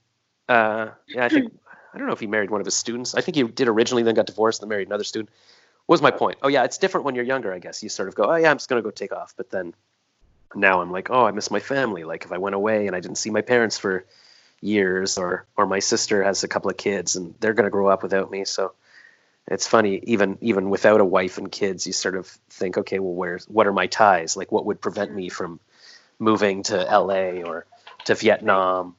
uh, yeah, I think I don't know if he married one of his students. I think he did originally, then got divorced, and then married another student. What was my point? Oh yeah, it's different when you're younger. I guess you sort of go, oh yeah, I'm just gonna go take off. But then now I'm like, oh, I miss my family. Like if I went away and I didn't see my parents for years, or or my sister has a couple of kids and they're gonna grow up without me. So it's funny, even even without a wife and kids, you sort of think, okay, well, where's what are my ties? Like what would prevent me from moving to L.A. or to Vietnam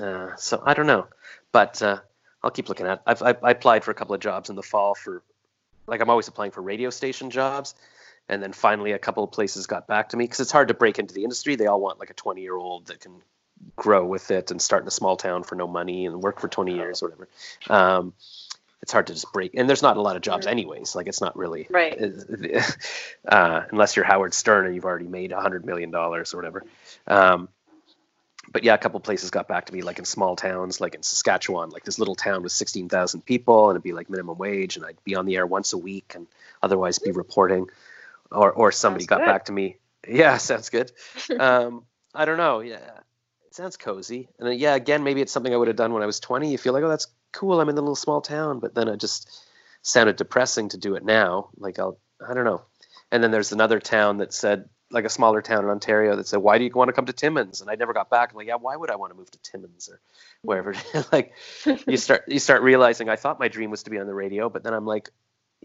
Uh, so I don't know, but uh, I'll keep looking at. I've I, I applied for a couple of jobs in the fall for, like I'm always applying for radio station jobs, and then finally a couple of places got back to me because it's hard to break into the industry. They all want like a 20 year old that can grow with it and start in a small town for no money and work for 20 years or whatever. Um, it's hard to just break and there's not a lot of jobs anyways like it's not really right uh, unless you're howard stern and you've already made a hundred million dollars or whatever um, but yeah a couple places got back to me like in small towns like in saskatchewan like this little town with 16000 people and it'd be like minimum wage and i'd be on the air once a week and otherwise be reporting or or somebody Sounds got good. back to me. Yeah sounds good. Um, i don't know yeah it sounds cozy. And then, yeah again maybe it's something i would have done when i was 20 you feel like oh that's cool i'm in the little small town but then it just sounded depressing to do it now like i'll i don't know. And then there's another town that said like a smaller town in ontario that said why do you want to come to timmins? And i never got back. I'm like yeah why would i want to move to timmins or wherever? Like you start you start realizing i thought my dream was to be on the radio but then i'm like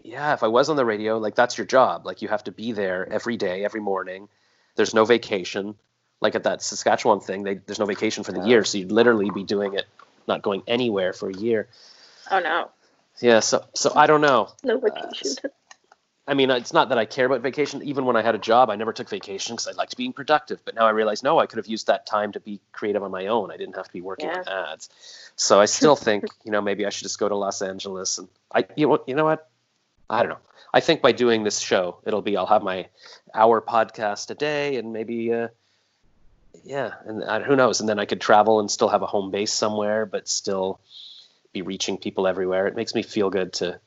yeah if i was on the radio like that's your job. Like you have to be there every day every morning. There's no vacation. Like at that saskatchewan thing they, there's no vacation for the year so you'd literally be doing it not going anywhere for a year. Oh no. Yeah so so i don't know. No vacation I mean, it's not that I care about vacation. Even when I had a job, I never took vacation because I liked being productive. But now I realize, no, I could have used that time to be creative on my own. I didn't have to be working on ads. So I still think, you know, maybe I should just go to Los Angeles. And I, you know, you know what? I don't know. I think by doing this show, it'll be I'll have my hour podcast a day, and maybe, uh, yeah, and uh, who knows? And then I could travel and still have a home base somewhere, but still be reaching people everywhere. It makes me feel good to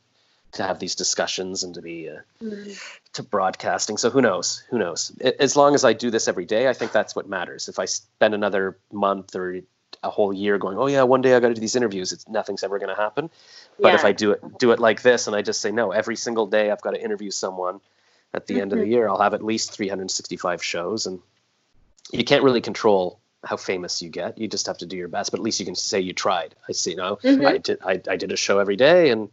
to have these discussions and to be uh, Mm. to broadcasting. So who knows? Who knows? As long as I do this every day, I think that's what matters. If I spend another month or a whole year going, oh yeah, one day I got to do these interviews, it's nothing's ever going to happen. But if I do it do it like this and I just say no, every single day I've got to interview someone. At the end of the year, I'll have at least 365 shows, and you can't really control how famous you get. You just have to do your best. But at least you can say you tried. I see. You know, Mhm. I did. I, I did a show every day, and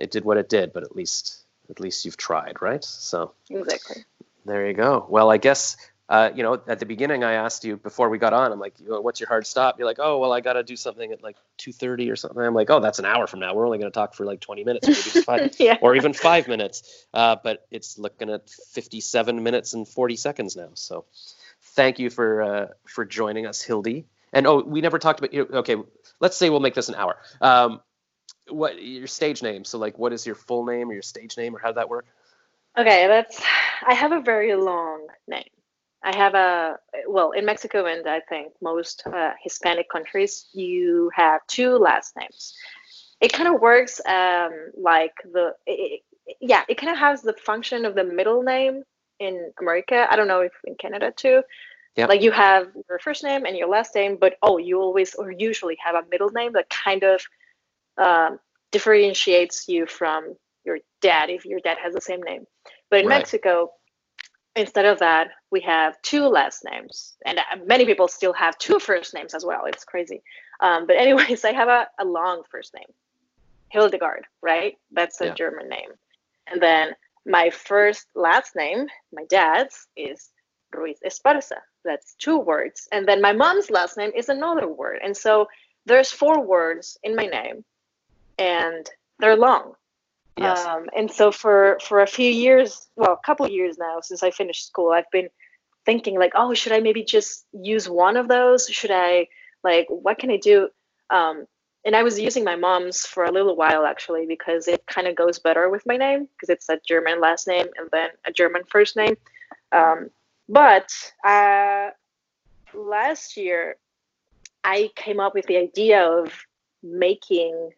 it did what it did. But at least at least you've tried, right? So exactly there you go. Well, I guess uh, you know at the beginning I asked you before we got on. I'm like, what's your hard stop? You're like, oh well, I got to do something at like 2:30 or something. I'm like, oh, that's an hour from now. We're only going to talk for like 20 minutes, maybe five, yeah or even five minutes. Uh, but it's looking at 57 minutes and 40 seconds now. So thank you for uh, for joining us, Hildy. And oh, we never talked about you. Okay, let's say we'll make this an hour. Um, what your stage name? So like, what is your full name or your stage name, or how did that work? Okay, that's. I have a very long name. I have a well in Mexico and I think most uh, Hispanic countries you have two last names. It kind of works um, like the it, it- yeah it kind of has the function of the middle name in America. I don't know if in Canada too. Yeah. Like you have your first name and your last name, but oh, you always or usually have a middle name that kind of um, differentiates you from your dad if your dad has the same name. But in Right. Mexico, instead of that, we have two last names, and uh, many people still have two first names as well. It's crazy. Um, but anyways, I have a, a long first name, Hildegard. Right, that's a Yeah. German name. And then my first last name, my dad's, is Ruiz Esparza. That's two words. And then my mom's last name is another word. And so there's four words in my name, and they're long. Yes. Um, and so for for a few years, well, a couple years now since I finished school, I've been thinking like, oh, should I maybe just use one of those? Should I like what can I do? Um, and I was using my mom's for a little while actually because it kind of goes better with my name because it's a German last name and then a German first name. Um, but uh, last year, I came up with the idea of making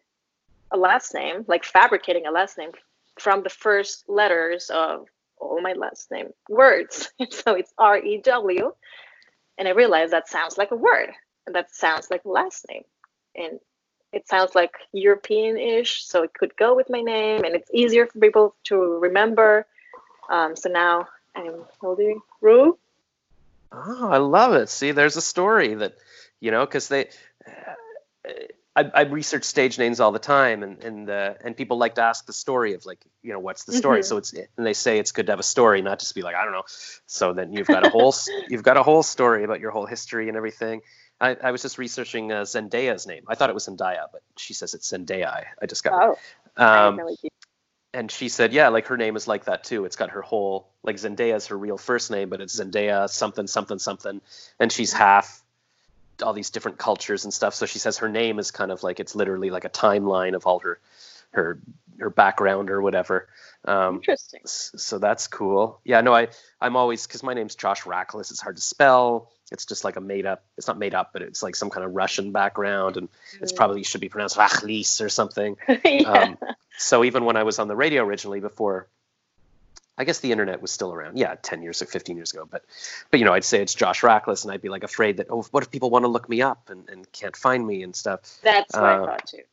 a last name, like fabricating a last name from the first letters of all my last name words. so it's R E W. And I realized that sounds like a word. And that sounds like a last name. And it sounds like European ish. So it could go with my name and it's easier for people to remember. Um, so now I'm Hildy Rue. Oh, I love it. See, there's a story that, you know, because they, I, I research stage names all the time, and and uh, and people like to ask the story of like, you know, what's the story? Mhm. So it's and they say it's good to have a story, not just be like, I don't know. So then you've got a whole you've got a whole story about your whole history and everything. I, I was just researching uh, Zendaya's name. I thought it was Zendaya, but she says it's Zendaya. I, I discovered. Oh, I Um, you- and she said, yeah, like her name is like that too. It's got her whole like Zendaya is her real first name, but it's Zendaya something something something, and she's half all these different cultures and stuff. So she says her name is kind of like it's literally like a timeline of all her her her background or whatever. Um, Interesting. so that's cool. Yeah, no, I I'm always because my name's Josh Rachlis. It's hard to spell. It's just like a made up. It's not made up, but it's like some kind of Russian background, and it's probably should be pronounced Rachlis or something. yeah. Um, so even when I was on the radio originally, before I guess the internet was still around, yeah, ten years or fifteen years ago, but but you know, I'd say it's Josh Rachlis, and I'd be like afraid that oh, what if people want to look me up and, and can't find me and stuff. That's what uh, I thought too.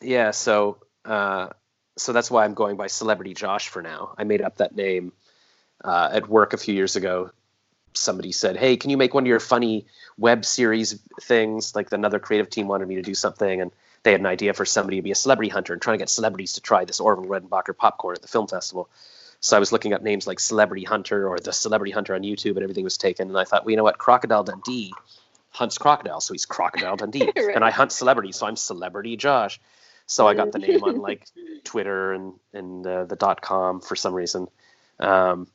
Yeah, so uh, so that's why I'm going by Celebrity Josh for now. I made up that name uh, at work a few years ago. Somebody said, "Hey, can you make one of your funny web series things?" Like another creative team wanted me to do something, and they had an idea for somebody to be a celebrity hunter and trying to get celebrities to try this Orville Redenbacher popcorn at the film festival. So I was looking up names like Celebrity Hunter or the Celebrity Hunter on YouTube, and everything was taken. And I thought, well, you know what? Crocodile Dundee hunts crocodiles, so he's Crocodile Dundee, Right. and I hunt celebrities, so I'm Celebrity Josh. So I got the name on like Twitter and and uh, the dot com for some reason. Um,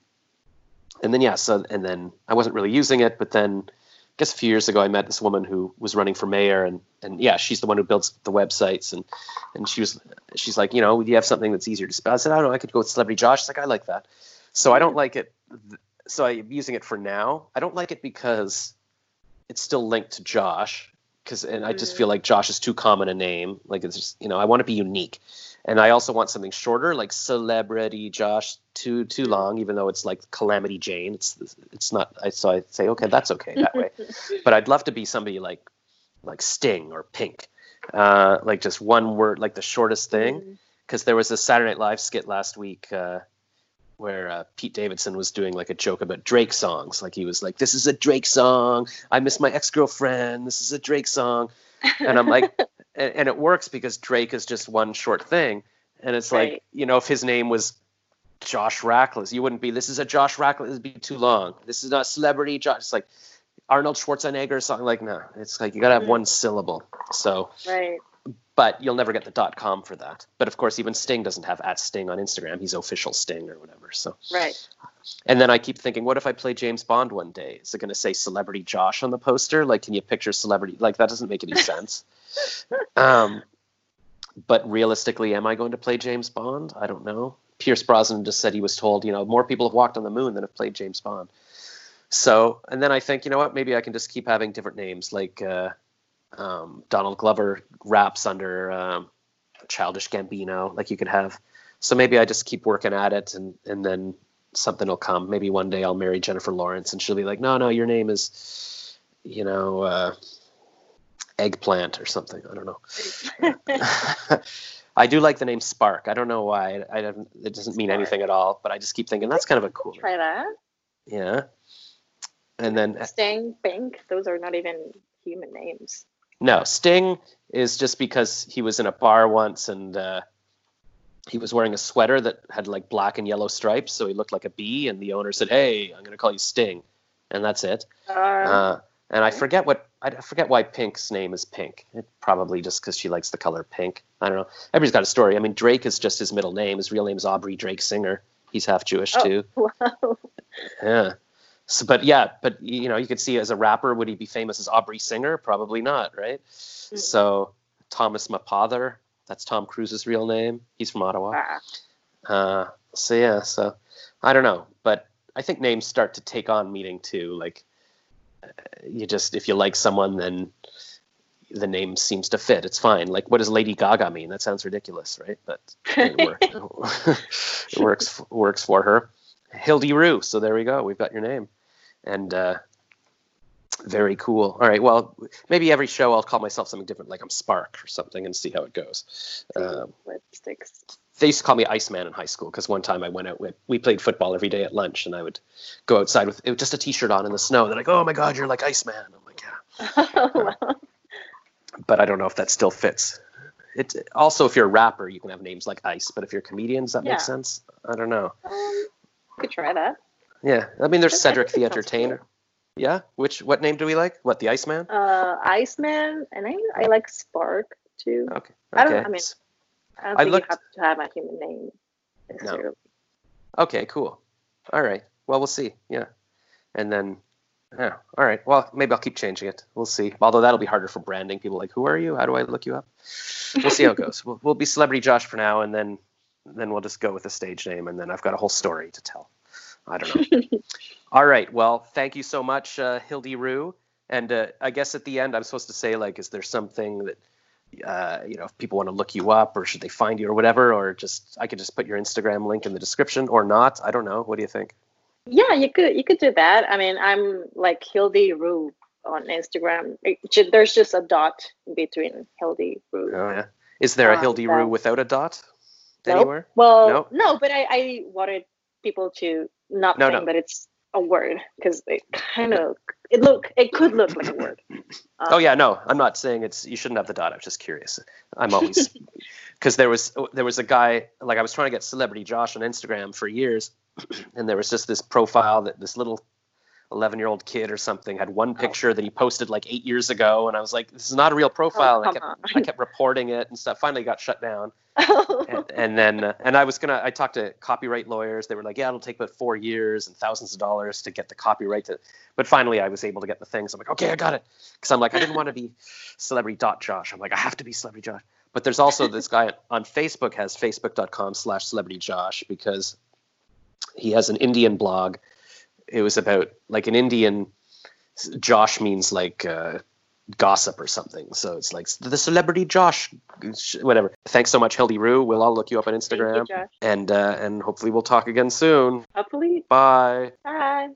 and then yeah, so and then I wasn't really using it, but then guess a few years ago I met this woman who was running for mayor, and and yeah, she's the one who builds the websites, and and she was she's like, you know, do you have something that's easier to spell? I said, I don't know, I could go with Celebrity Josh. She's like, I like that. So I don't like it. So I'm using it for now. I don't like it because it's still linked to Josh. Because and I just Mm. feel like Josh is too common a name. Like it's just you know I want to be unique, and I also want something shorter, like Celebrity Josh. Too too long, even though it's like Calamity Jane. It's it's not. I so I say okay, that's okay that way. but I'd love to be somebody like like Sting or Pink, uh, like just one word, like the shortest thing Mm. because there was a Saturday Night Live skit last week uh, where uh, Pete Davidson was doing like a joke about Drake songs. Like he was like, "This is a Drake song. I miss my ex girlfriend. This is a Drake song," and I'm like, and, and it works because Drake is just one short thing, and it's like you know if his name was Josh Rachlis, you wouldn't be. This is a Josh Rachlis. It'd be too long. This is not celebrity Josh. It's like Arnold Schwarzenegger or something like no. It's like you gotta have Mhm. one syllable. So Right. But you'll never get the dot com for that. But of course, even Sting doesn't have at Sting on Instagram. He's official Sting or whatever. So, Right. and then I keep thinking, what if I play James Bond one day? Is it going to say Celebrity Josh on the poster? Like, can you picture celebrity? Like, that doesn't make any sense. um, but realistically, am I going to play James Bond? I don't know. Pierce Brosnan just said he was told, you know, more people have walked on the moon than have played James Bond. So, and then I think, you know what? Maybe I can just keep having different names, like. Uh, um, Donald Glover raps under um, Childish Gambino, like you could have. So maybe I just keep working at it, and and then something will come. Maybe one day I'll marry Jennifer Lawrence, and she'll be like, "No, no, your name is, you know, uh, eggplant or something." I don't know. I do like the name Spark. I don't know why. I don't. It doesn't mean Spark. anything at all. But I just keep thinking that's kind of a cool. Try that. Yeah. And then Sting, Pink. Those are not even human names. No, Sting is just because he was in a bar once and uh, he was wearing a sweater that had like black and yellow stripes, so he looked like a bee. And the owner said, "Hey, I'm going to call you Sting," and that's it. Uh, Uh, and I forget what I forget why Pink's name is Pink. It, probably just because she likes the color pink. I don't know. Everybody's got a story. I mean, Drake is just his middle name. His real name is Aubrey Drake Singer. He's half Jewish Oh. too. wow. Yeah. So, but yeah, but you know, you could see as a rapper, would he be famous as Aubrey Singer? Probably not, right? Mm. So Thomas Mapother, that's Tom Cruise's real name. He's from Ottawa. Ah, Uh, so yeah, so I don't know, but I think names start to take on meaning too. Like uh, you just if you like someone, then the name seems to fit. It's fine. Like what does Lady Gaga mean? That sounds ridiculous, right? But it, work, it works works for her. Hildy Rue. So there we go. We've got your name, and uh, very cool. All right. Well, maybe every show I'll call myself something different, like I'm Spark or something, and see how it goes. Um, lipsticks. they used to call me Iceman in high school because one time I went out with we played football every day at lunch, and I would go outside with it was just a t-shirt on in the snow. They're like, "Oh my God, you're like Iceman." I'm like, "Yeah," Wow. but I don't know if that still fits. It also, if you're a rapper, you can have names like Ice, but if you're a comedian, does that Yeah. make sense? I don't know. um, could try that. Yeah, I mean, there's Cedric the Entertainer. Yeah. Which what name do we like? What the Iceman? Uh, Iceman, and I I like Spark too. Okay. I don't- Okay. I mean- I don't I think looked- you have to have a human name. necessarily. Okay, cool. All right. Well, we'll see. Yeah. And then, yeah. All right. Well, maybe I'll keep changing it. We'll see. Although that'll be harder for branding. People like, who are you? How do I look you up? We'll see how it goes. We'll, we'll be Celebrity Josh for now, and then then we'll just go with the stage name, and then I've got a whole story to tell. I don't know. All right. Well, thank you so much, uh, Hildy Rue. And uh, I guess at the end, I'm supposed to say, like, is there something that, uh, you know, if people want to look you up or should they find you or whatever, or just, I could just put your Instagram link in the description or not? I don't know. What do you think? Yeah, you could you could do that. I mean, I'm like Hildy Rue on Instagram. It there's just a dot between Hildy Rue. Oh, yeah. Is there a Um, Hildy Rue without a dot Nope. anywhere? Well, Nope. no, but I, I wanted people to not No, think no. that it's a word because it kind of it look it could look like a word. Um, Oh yeah, no, I'm not saying it's you shouldn't have the dot. I was just curious. I'm always because there was there was a guy like I was trying to get celebrity Josh on Instagram for years, and there was just this profile that this little 11 year old kid or something had one picture that he posted like eight years ago, and I was like, this is not a real profile. I Oh, come kept I kept reporting it and stuff. Finally, got shut down. and, and then uh, and I was gonna I talked to copyright lawyers. They were like, yeah, it'll take about four years and thousands of dollars to get the copyright to. But finally, I was able to get the things. I'm like, okay, I got it. Because I'm like, I didn't want to be celebrity dot Josh. I'm like, I have to be celebrity Josh. But there's also this guy on Facebook has facebook.com slash celebrity Josh because he has an Indian blog. It was about like an Indian. Josh means like uh, gossip or something. So it's like the celebrity Josh, whatever. Thanks so much, Hildy Rue. We'll all look you up on you, Instagram, Josh. and uh, and hopefully we'll talk again soon. Hopefully, Bye. bye.